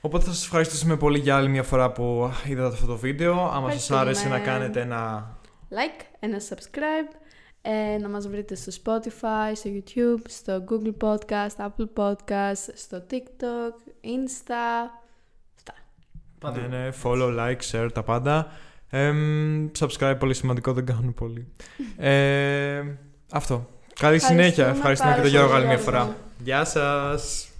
Οπότε θα σας ευχαριστήσουμε πολύ για άλλη μια φορά που είδατε αυτό το βίντεο. Άμα σας άρεσε να κάνετε ένα like, ένα subscribe. Ε, να μας βρείτε στο Spotify, στο YouTube, στο Google Podcast, Apple Podcast, στο TikTok, Insta, Παντού. Ναι, ναι, follow, like, share, τα πάντα. Ε, subscribe, πολύ σημαντικό, δεν κάνουν πολύ. ε, αυτό. Καλή συνέχεια. Ευχαριστούμε και τον Γιώργο άλλη μια φορά. Γεια σας.